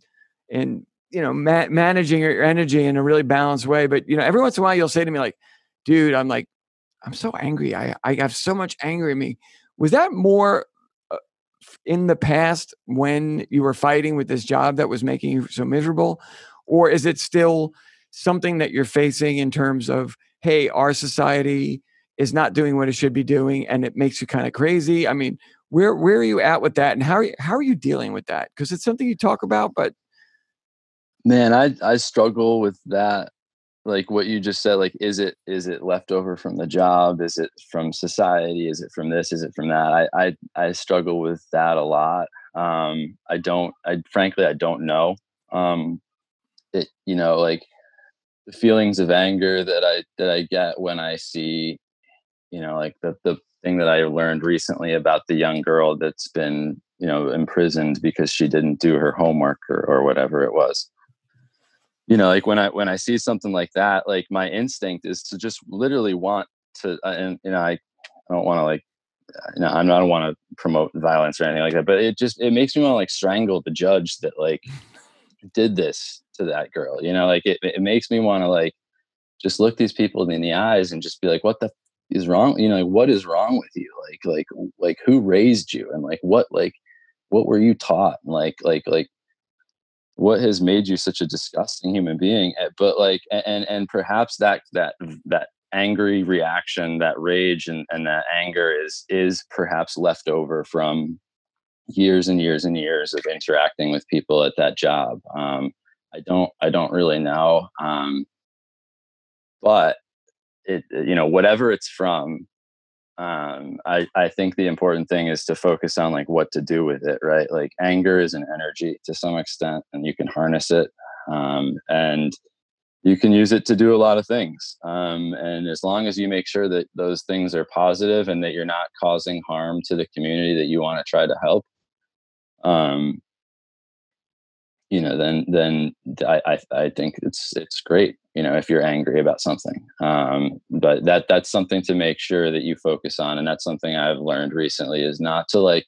and, you know ma- managing your energy in a really balanced way. But you know, every once in a while you'll say to me like, "Dude, I'm like, I'm so angry. I I have so much anger in me." Was that more uh, in the past when you were fighting with this job that was making you so miserable, or is it still something that you're facing in terms of, hey, our society is not doing what it should be doing, and it makes you kind of crazy? I mean, where where are you at with that and how are you, how are you dealing with that because it's something you talk about but man i i struggle with that like what you just said like is it is it left over from the job? Is it from society? Is it from this? Is it from that? I i, I struggle with that a lot. Um i don't i frankly i don't know. Um it you know like the feelings of anger that i that i get when i see you know like the the thing that i learned recently about the young girl that's been you know imprisoned because she didn't do her homework or, or whatever it was you know like when i when i see something like that like my instinct is to just literally want to uh, and you know i, I don't want to like you know, I'm not, want to promote violence or anything like that, but it just it makes me want to like strangle the judge that like did this to that girl. You know, like it it makes me want to like just look these people in the eyes and just be like, what the is wrong? You know, like what is wrong with you? Like like like who raised you and like what like what were you taught? and Like like like what has made you such a disgusting human being eh, but like and and perhaps that that that angry reaction that rage and, and that anger is is perhaps left over from years and years and years of interacting with people at that job. Um, i don't i don't really know um, but it you know whatever it's from um, I, I think the important thing is to focus on like what to do with it right like anger is an energy to some extent and you can harness it um, and you can use it to do a lot of things um, and as long as you make sure that those things are positive and that you're not causing harm to the community that you want to try to help um, you know, then then I, I, I think it's it's great. You know, if you're angry about something, um, but that that's something to make sure that you focus on, and that's something I've learned recently is not to like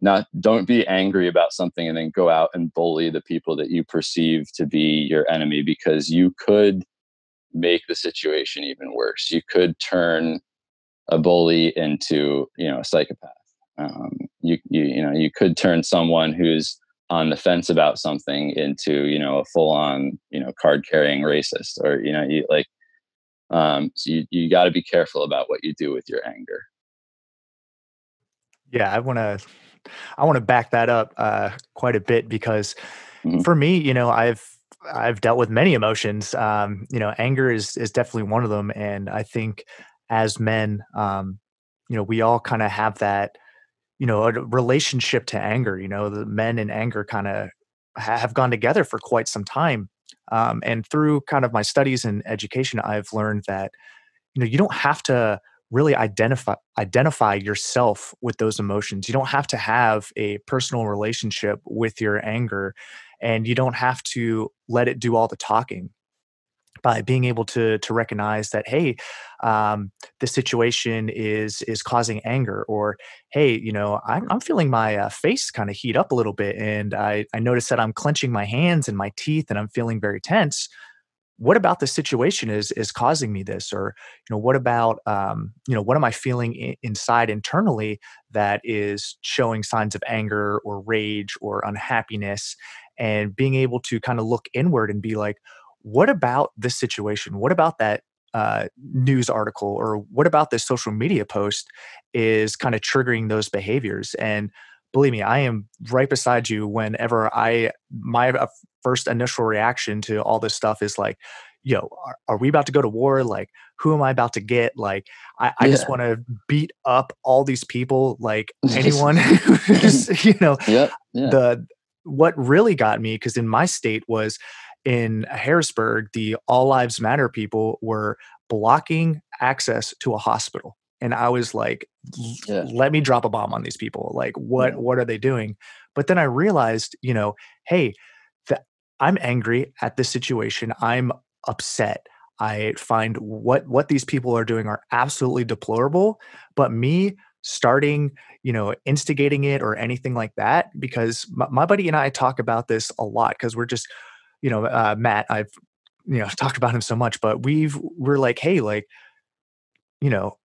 not don't be angry about something and then go out and bully the people that you perceive to be your enemy because you could make the situation even worse. You could turn a bully into you know a psychopath. Um, you you you know you could turn someone who's on the fence about something into you know a full on you know card carrying racist or you know you like um so you, you got to be careful about what you do with your anger yeah i want to i want to back that up uh quite a bit because mm-hmm. for me you know i've i've dealt with many emotions um you know anger is is definitely one of them and i think as men um you know we all kind of have that you know a relationship to anger you know the men and anger kind of have gone together for quite some time um, and through kind of my studies and education i've learned that you know you don't have to really identify identify yourself with those emotions. You don't have to have a personal relationship with your anger and you don't have to let it do all the talking by being able to to recognize that hey um, the situation is is causing anger or hey you know i'm, I'm feeling my uh, face kind of heat up a little bit and i i notice that i'm clenching my hands and my teeth and i'm feeling very tense. What about the situation is is causing me this? or you know what about um, you know what am i feeling I- inside internally that is showing signs of anger or rage or unhappiness? and being able to kind of look inward and be like what about this situation? What about that uh, news article or what about this social media post is kind of triggering those behaviors? And believe me, I am right beside you whenever I, my uh, first initial reaction to all this stuff is like, yo, are, are we about to go to war? Like, who am I about to get? Like, I, I yeah. just want to beat up all these people, like [LAUGHS] anyone [LAUGHS] [LAUGHS] who's, you know, yep. yeah. the, what really got me, because in my state was, in Harrisburg, the All Lives Matter people were blocking access to a hospital. And I was like, yeah. let me drop a bomb on these people. Like, what yeah. what are they doing? But then I realized, you know, hey, I'm angry at this situation. I'm upset. I find what what these people are doing are absolutely deplorable. But me starting, you know, instigating it or anything like that, because my, my buddy and I talk about this a lot because we're just you know, uh, Matt, I've, you know, [LAUGHS] talked about him so much, but we've, we're like, hey, like, you know,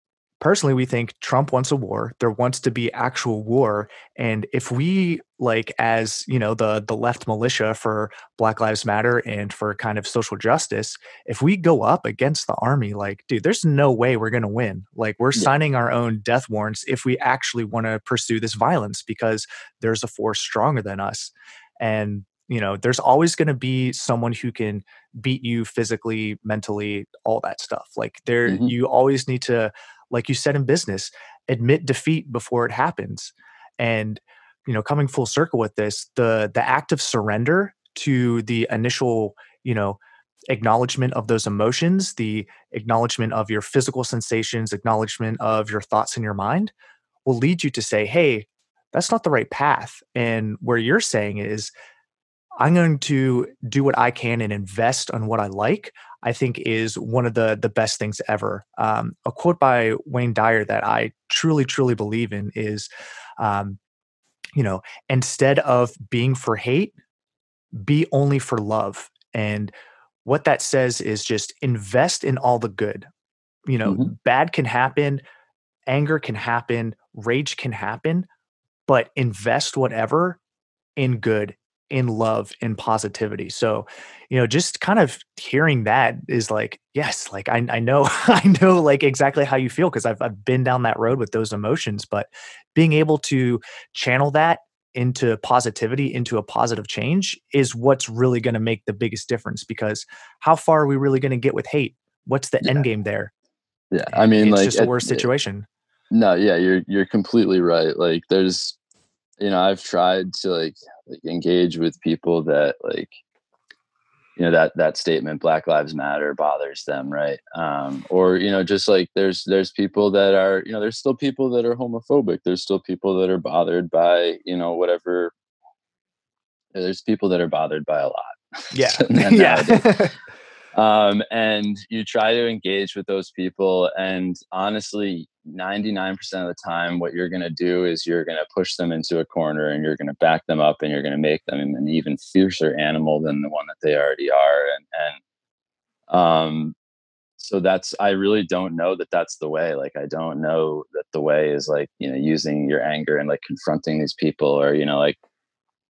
personally, we think Trump wants a war. There wants to be actual war. And if we, like, as, you know, the, the left militia for Black Lives Matter and for kind of social justice, if we go up against the army, like, dude, there's no way we're going to win. Like, we're yeah. signing our own death warrants if we actually want to pursue this violence because there's a force stronger than us. And you know there's always going to be someone who can beat you physically mentally all that stuff like there Mhm. you always need to like you said in business admit defeat before it happens and you know coming full circle with this the the act of surrender to the initial you know acknowledgement of those emotions the acknowledgement of your physical sensations acknowledgement of your thoughts in your mind will lead you to say hey that's not the right path and where you're saying is I'm going to do what I can and invest on what I like. I think is one of the the best things ever. Um, a quote by Wayne Dyer that I truly truly believe in is, um, you know, instead of being for hate, be only for love. And what that says is just invest in all the good. You know, Mhm. bad can happen, anger can happen, rage can happen, but invest whatever in good, in love, and positivity. So, you know, just kind of hearing that is like, yes, like I, I know, [LAUGHS] I know like exactly how you feel because I've, I've been down that road with those emotions, but being able to channel that into positivity, into a positive change is what's really going to make the biggest difference because how far are we really going to get with hate? What's the Yeah. end game there? Yeah. I mean, it's like, just a worse situation. No, yeah, you're you're completely right. Like there's you know, I've tried to like, like engage with people that like you know that that statement black lives matter bothers them right um or you know just like there's there's people that are you know there's still people that are homophobic there's still people that are bothered by you know whatever there's people that are bothered by a lot [LAUGHS] Yeah. [LAUGHS] yeah. Um, and you try to engage with those people and honestly 99% of the time what you're going to do is you're going to push them into a corner and you're going to back them up and you're going to make them an even fiercer animal than the one that they already are and and um so that's i really don't know that that's the way like i don't know that the way is like you know using your anger and like confronting these people or you know like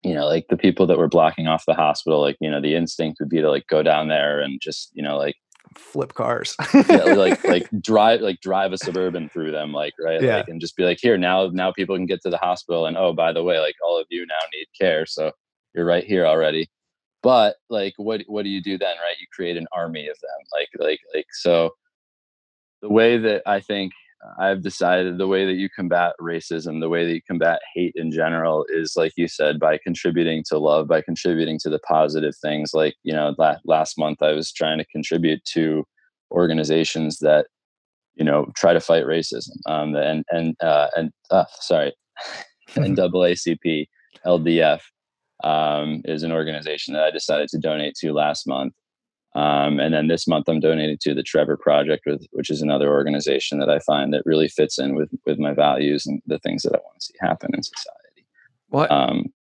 you know like the people that were blocking off the hospital like you know the instinct would be to like go down there and just you know like Flip cars. yeah, like [LAUGHS] like drive like drive a suburban through them like right Yeah. like and just be like here now now people can get to the hospital and oh by the way like all of you now need care so you're right here already but like what what do you do then right you create an army of them like like like so the way that i think i've decided the way that you combat racism the way that you combat hate in general is like you said by contributing to love by contributing to the positive things like you know la- last month i was trying to contribute to organizations that you know try to fight racism um and and uh and uh, sorry [LAUGHS] [LAUGHS] naacp ldf um, is an organization that I decided to donate to last month. Um, and then this month, I'm donating to the Trevor Project, with, which is another organization that I find that really fits in with with my values and the things that I want to see happen in society. Well, Um,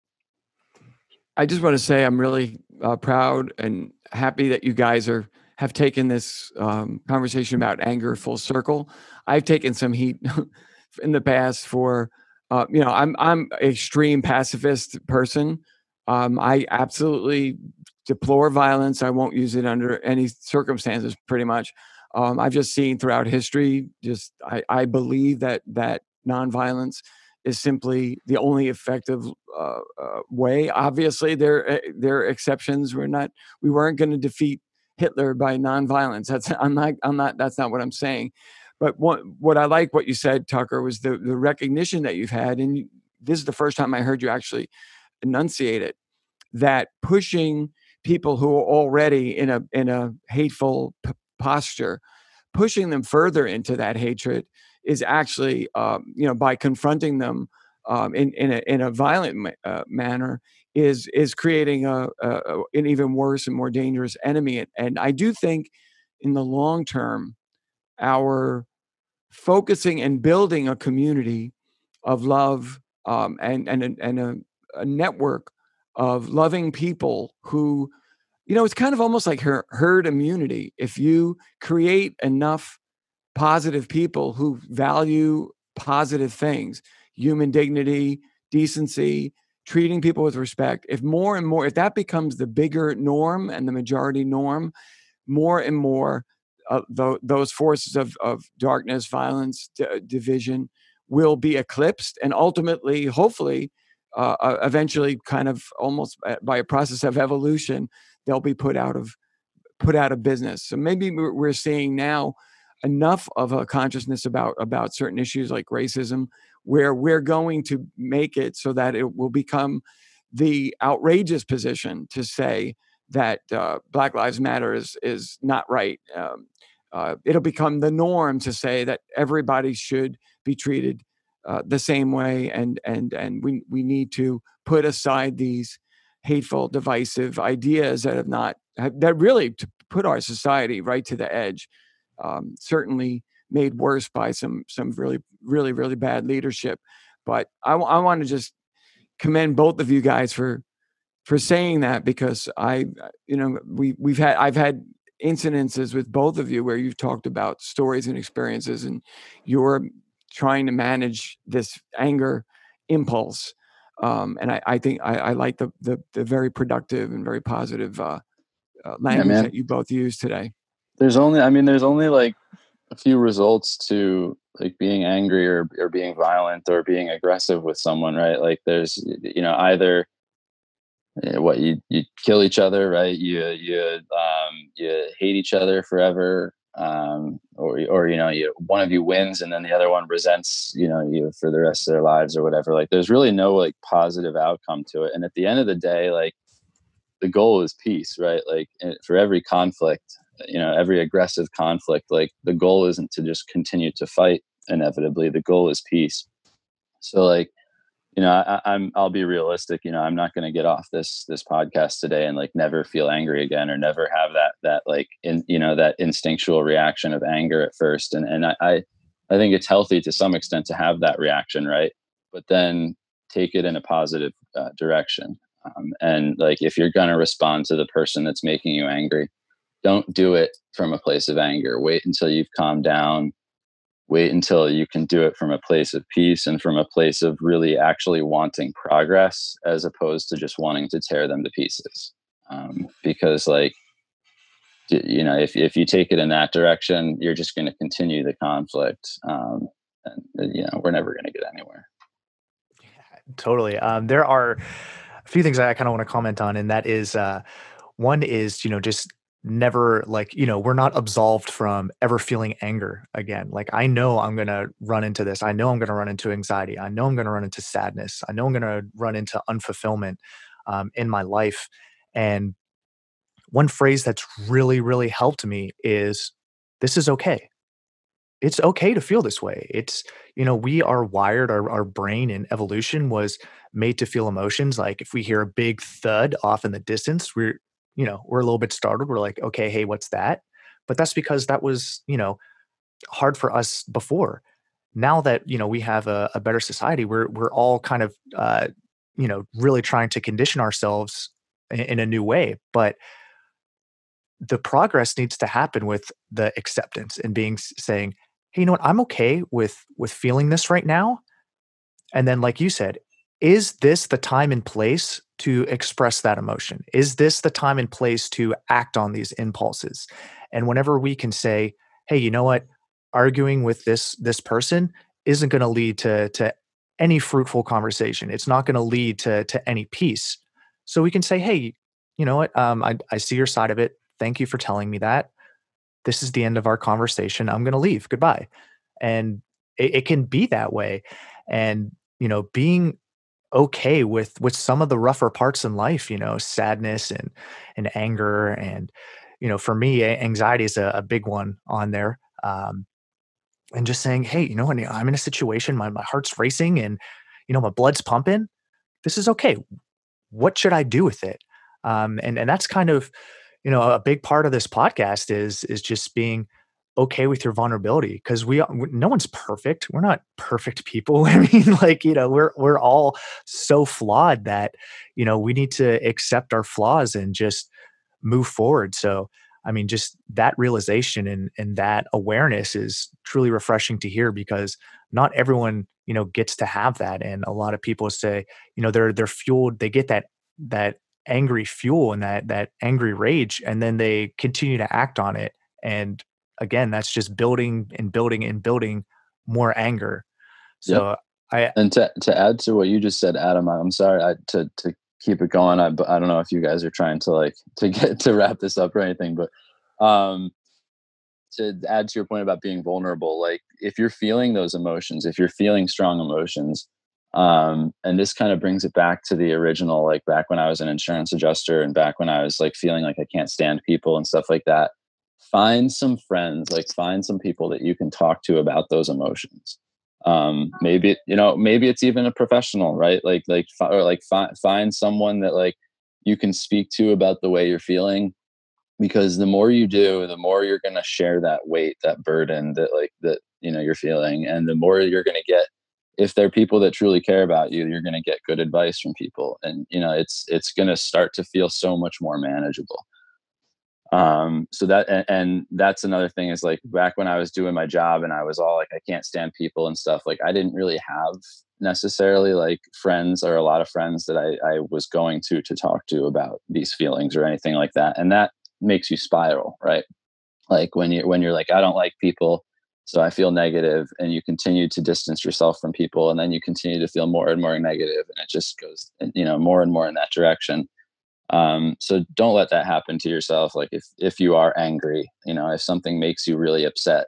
I just want to say I'm really uh, proud and happy that you guys are have taken this um, conversation about anger full circle. I've taken some heat [LAUGHS] in the past for, uh, you know, I'm I'm extreme pacifist person. Um, I absolutely deplore violence. I won't use it under any circumstances. Pretty much, um, I've just seen throughout history. Just I, I believe that that nonviolence is simply the only effective uh, uh, way. Obviously, there uh, there are exceptions. We're not we weren't going to defeat Hitler by nonviolence. That's [LAUGHS] I'm not I'm not that's not what I'm saying. But what what I like what you said, Tucker, was the the recognition that you've had, and this is the first time I heard you actually enunciate it. That pushing people who are already in a in a hateful p- posture, pushing them further into that hatred is actually um, you know by confronting them um, in in a, in a violent ma- uh, manner is is creating a, a, an even worse and more dangerous enemy. And, and I do think in the long term, our focusing and building a community of love um, and and and a, a network of loving people who you know it's kind of almost like her, herd immunity. If you create enough positive people who value positive things human dignity decency treating people with respect if more and more if that becomes the bigger norm and the majority norm more and more uh, tho- those forces of, of darkness violence d- division will be eclipsed and ultimately hopefully uh, uh eventually, kind of almost by a process of evolution, they'll be put out of put out of business. So maybe we're seeing now enough of a consciousness about about certain issues like racism where we're going to make it so that it will become the outrageous position to say that uh, Black Lives Matter is is not right. Um, uh, it'll become the norm to say that everybody should be treated uh, the same way, and and and we we need to put aside these hateful, divisive ideas that have not that really put our society right to the edge. Um, certainly made worse by some some really really really bad leadership. But I, I want to just commend both of you guys for for saying that because I you know we we've had I've had incidences with both of you where you've talked about stories and experiences and you're trying to manage this anger impulse um, and I, I think I, I like the, the, the very productive and very positive uh, uh, language yeah, that you both use today. There's only, I mean, there's only like a few results to like being angry or, or being violent or being aggressive with someone, right? Like there's, you know, either eh, what you you kill each other, right? You you um, you hate each other forever, um, or or you know, you one of you wins and then the other one resents, you know, you for the rest of their lives or whatever. Like there's really no like positive outcome to it. And at the end of the day, like the goal is peace, right? Like eh, for every conflict, you know every aggressive conflict like the goal isn't to just continue to fight inevitably the goal is peace so like you know I, i'm i'll be realistic you know i'm not going to get off this this podcast today and like never feel angry again or never have that that like in you know that instinctual reaction of anger at first and and i i, I think it's healthy to some extent to have that reaction right but then take it in a positive uh, direction um, and like if you're going to respond to the person that's making you angry don't do it from a place of anger. Wait until you've calmed down. Wait until you can do it from a place of peace and from a place of really actually wanting progress as opposed to just wanting to tear them to pieces. Um, because, like, you know, if, if you take it in that direction, you're just going to continue the conflict. Um, and, uh, you know, we're never going to get anywhere. Yeah, totally. Um, there are a few things I kind of want to comment on, and that is uh, one is, you know, just never like you know we're not absolved from ever feeling anger again. Like i know i'm going to run into this. I know i'm going to run into anxiety. I know i'm going to run into sadness. I know i'm going to run into unfulfillment um, in my life. And one phrase that's really really helped me is this is okay. It's okay to feel this way. It's you know we are wired our, our brain in evolution was made to feel emotions. Like if we hear a big thud off in the distance we're you know, we're a little bit startled. We're like, okay, hey, what's that? But that's because that was, you know, hard for us before. Now that, you know, we have a, a better society, we're we're all kind of uh, you know, really trying to condition ourselves in, in a new way. But the progress needs to happen with the acceptance and being saying, hey, you know what, I'm okay with with feeling this right now. And then, like you said, is this the time and place to express that emotion? Is this the time and place to act on these impulses? And whenever we can say, hey, you know what? Arguing with this this person isn't going to lead to to any fruitful conversation. It's not going to lead to to any peace. So we can say, hey, you know what? Um, I, I see your side of it. Thank you for telling me that. This is the end of our conversation. I'm going to leave. Goodbye. And it, it can be that way. And you know, being okay with with some of the rougher parts in life you know sadness and and anger and you know for me anxiety is a, a big one on there um and just saying hey you know i'm in a situation my, my heart's racing and you know my blood's pumping this is okay. What should i do with it? Um and and that's kind of you know a big part of this podcast is is just being okay with your vulnerability because we uh, no one's perfect. We're not perfect people. [LAUGHS] I mean like you know we're we're all so flawed that you know we need to accept our flaws and just move forward. So i mean just that realization and and that awareness is truly refreshing to hear because not everyone you know gets to have that. And a lot of people say you know they're they're fueled they get that that angry fuel and that that angry rage and then they continue to act on it and again, that's just building and building and building more anger. So yep. I and to to add to what you just said, Adam, I'm sorry I, to to keep it going. I I don't know if you guys are trying to like [LAUGHS] to get to wrap this up or anything, but um, to add to your point about being vulnerable, like if you're feeling those emotions, if you're feeling strong emotions, um, and this kind of brings it back to the original, like back when I was an insurance adjuster and back when I was like feeling like I can't stand people and stuff like that. Find some friends, like find some people that you can talk to about those emotions. Um maybe you know maybe it's even a professional right? Like like or like fi- find someone that like you can speak to about the way you're feeling because the more you do the more you're going to share that weight that burden that like that you know you're feeling and the more you're going to get if they're people that truly care about you you're going to get good advice from people and you know it's it's going to start to feel so much more manageable um so that and, and, that's another thing is like back when i was doing my job and i was all like i can't stand people and stuff like i didn't really have necessarily like friends or a lot of friends that i i was going to to talk to about these feelings or anything like that and that makes you spiral right? Like when you when you're like i don't like people so i feel negative and you continue to distance yourself from people and then you continue to feel more and more negative and it just goes you know more and more in that direction um, so don't let that happen to yourself like if if you are angry you know if something makes you really upset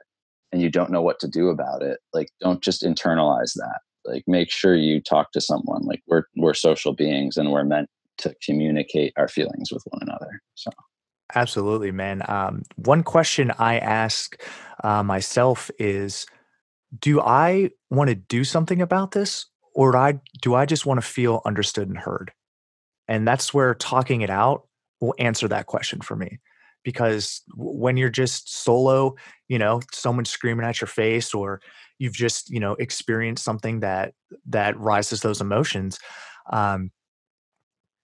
and you don't know what to do about it like don't just internalize that. Like make sure you talk to someone like we're we're social beings and we're meant to communicate our feelings with one another so. Absolutely man. Um, one question i ask uh, myself is do i want to do something about this or do i do i just want to feel understood and heard and that's where talking it out will answer that question for me. Because when you're just solo, you know, someone screaming at your face, or you've just, you know, experienced something that that rises those emotions, um,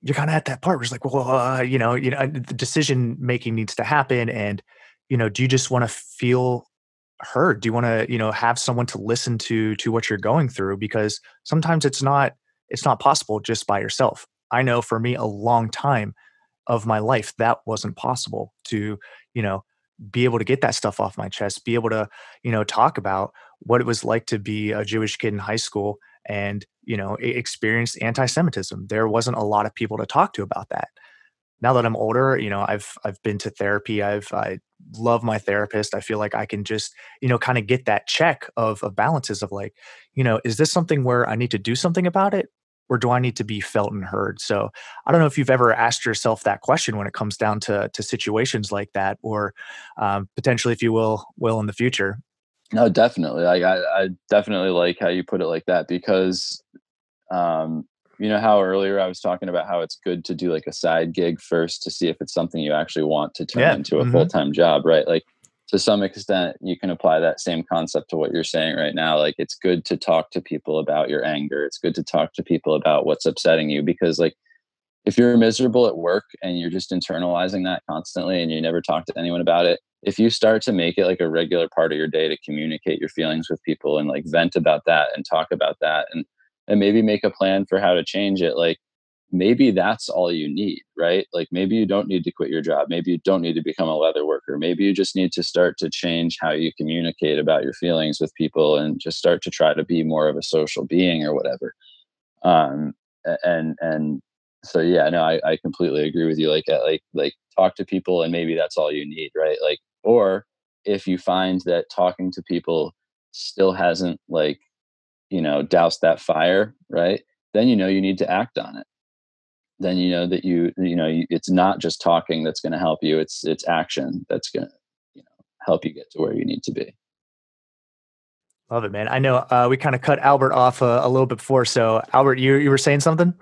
you're kind of at that part where it's like, well, uh, you know, you know, the decision making needs to happen, and you know, do you just want to feel heard? Do you want to, you know, have someone to listen to to what you're going through? Because sometimes it's not it's not possible just by yourself. I know for me a long time of my life that wasn't possible to, you know, be able to get that stuff off my chest, be able to, you know, talk about what it was like to be a Jewish kid in high school and, you know, experience anti-Semitism. There wasn't a lot of people to talk to about that. Now that I'm older, you know, I've I've been to therapy. I've I love my therapist. I feel like I can just, you know, kind of get that check of of balances of like, you know, is this something where I need to do something about it or do I need to be felt and heard? So I don't know if you've ever asked yourself that question when it comes down to to situations like that, or um, potentially, if you will, will in the future. No, definitely. Like I, I definitely like how you put it like that because, um, you know how earlier I was talking about how it's good to do like a side gig first to see if it's something you actually want to turn yeah. into a mm-hmm. full time job, right? Like to some extent you can apply that same concept to what you're saying right now. Like it's good to talk to people about your anger. It's good to talk to people about what's upsetting you because like if you're miserable at work and you're just internalizing that constantly and you never talk to anyone about it if you start to make it like a regular part of your day to communicate your feelings with people and like vent about that and talk about that and and maybe make a plan for how to change it like maybe that's all you need, right? Like maybe you don't need to quit your job. Maybe you don't need to become a leather worker. Maybe you just need to start to change how you communicate about your feelings with people and just start to try to be more of a social being or whatever. Um, and, and so, yeah, no, I, I completely agree with you. Like, uh, like, like talk to people and maybe that's all you need, right? Like, or if you find that talking to people still hasn't like, you know, doused that fire, right? Then you know you need to act on it then you know that you you know it's not just talking that's going to help you it's it's action that's going to you know help you get to where you need to be. Love it man. I know uh, we kind of cut albert off a, a, little bit before so albert you you were saying something?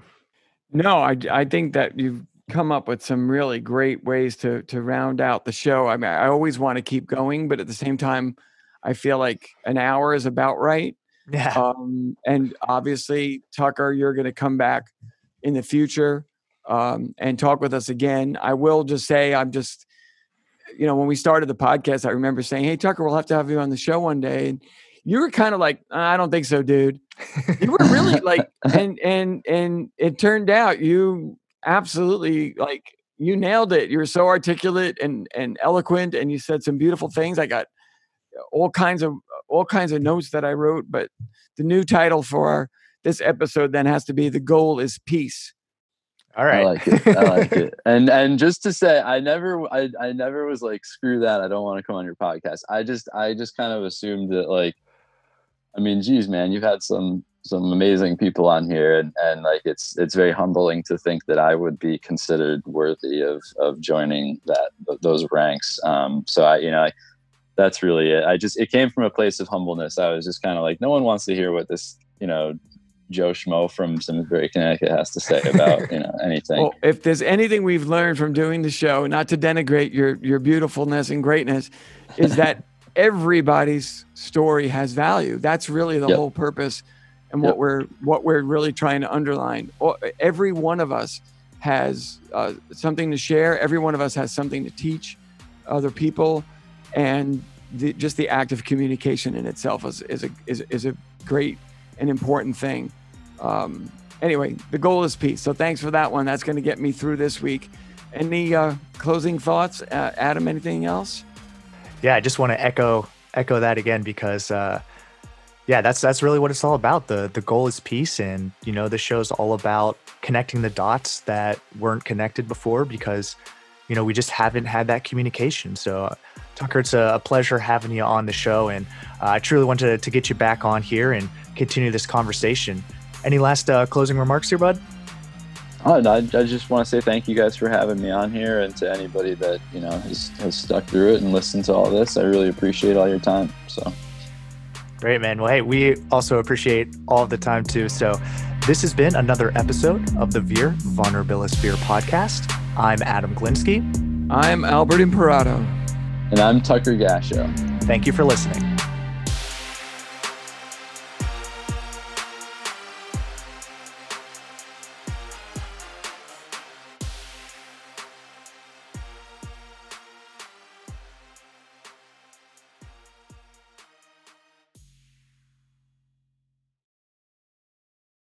No i i think that you've come up with some really great ways to to round out the show. I mean i always want to keep going but at the same time i feel like an hour is about right. Yeah. Um and obviously tucker you're going to come back in the future um, and talk with us again. I will just say, I'm just, you know, when we started the podcast, I remember saying, Hey, Tucker, we'll have to have you on the show one day. And you were kind of like, I don't think so, dude. You were really [LAUGHS] like, and, and, and it turned out you absolutely like, you nailed it. You were so articulate and, and eloquent, and you said some beautiful things. I got all kinds of all kinds of notes that I wrote, but the new title for this episode then has to be "The Goal Is Peace." All right. I like it. I like it. [LAUGHS] And and just to say, I never I, I never was like, screw that. I don't want to come on your podcast. I just I just kind of assumed that like I mean, geez, man, you've had some some amazing people on here and, and like it's it's very humbling to think that I would be considered worthy of of joining that those ranks. Um so I you know I, that's really it. I just it came from a place of humbleness. I was just kind of like, no one wants to hear what this, you know, Joe Schmo from Simsbury, Connecticut has to say about you know [LAUGHS] anything. Well, if there's anything we've learned from doing the show, not to denigrate your your beautifulness and greatness, is that [LAUGHS] everybody's story has value. That's really the yep. whole purpose, and what yep. we're what we're really trying to underline. Every one of us has uh, something to share. Every one of us has something to teach other people, and the, just the act of communication in itself is is a is, is a great an important thing. Um, anyway, the goal is peace. So thanks for that one. That's going to get me through this week. Any uh, closing thoughts, uh, Adam? Anything else? Yeah, I just want to echo echo that again because uh, yeah, that's that's really what it's all about. the The goal is peace, and you know, the show's all about connecting the dots that weren't connected before because you know we just haven't had that communication. So Tucker, it's a, pleasure having you on the show, and uh, I truly wanted to, to get you back on here and continue this conversation. Any last uh, closing remarks here, bud? Oh, I, I just want to say thank you guys for having me on here, and to anybody that you know has, has stuck through it and listened to all this. I really appreciate all your time. So great, man. Well, hey, we also appreciate all the time too. So this has been another episode of the Veer Vulnerabilis Veer podcast. I'm Adam Glinsky. I'm Albert Imperato. And I'm Tucker Gasho. Thank you for listening.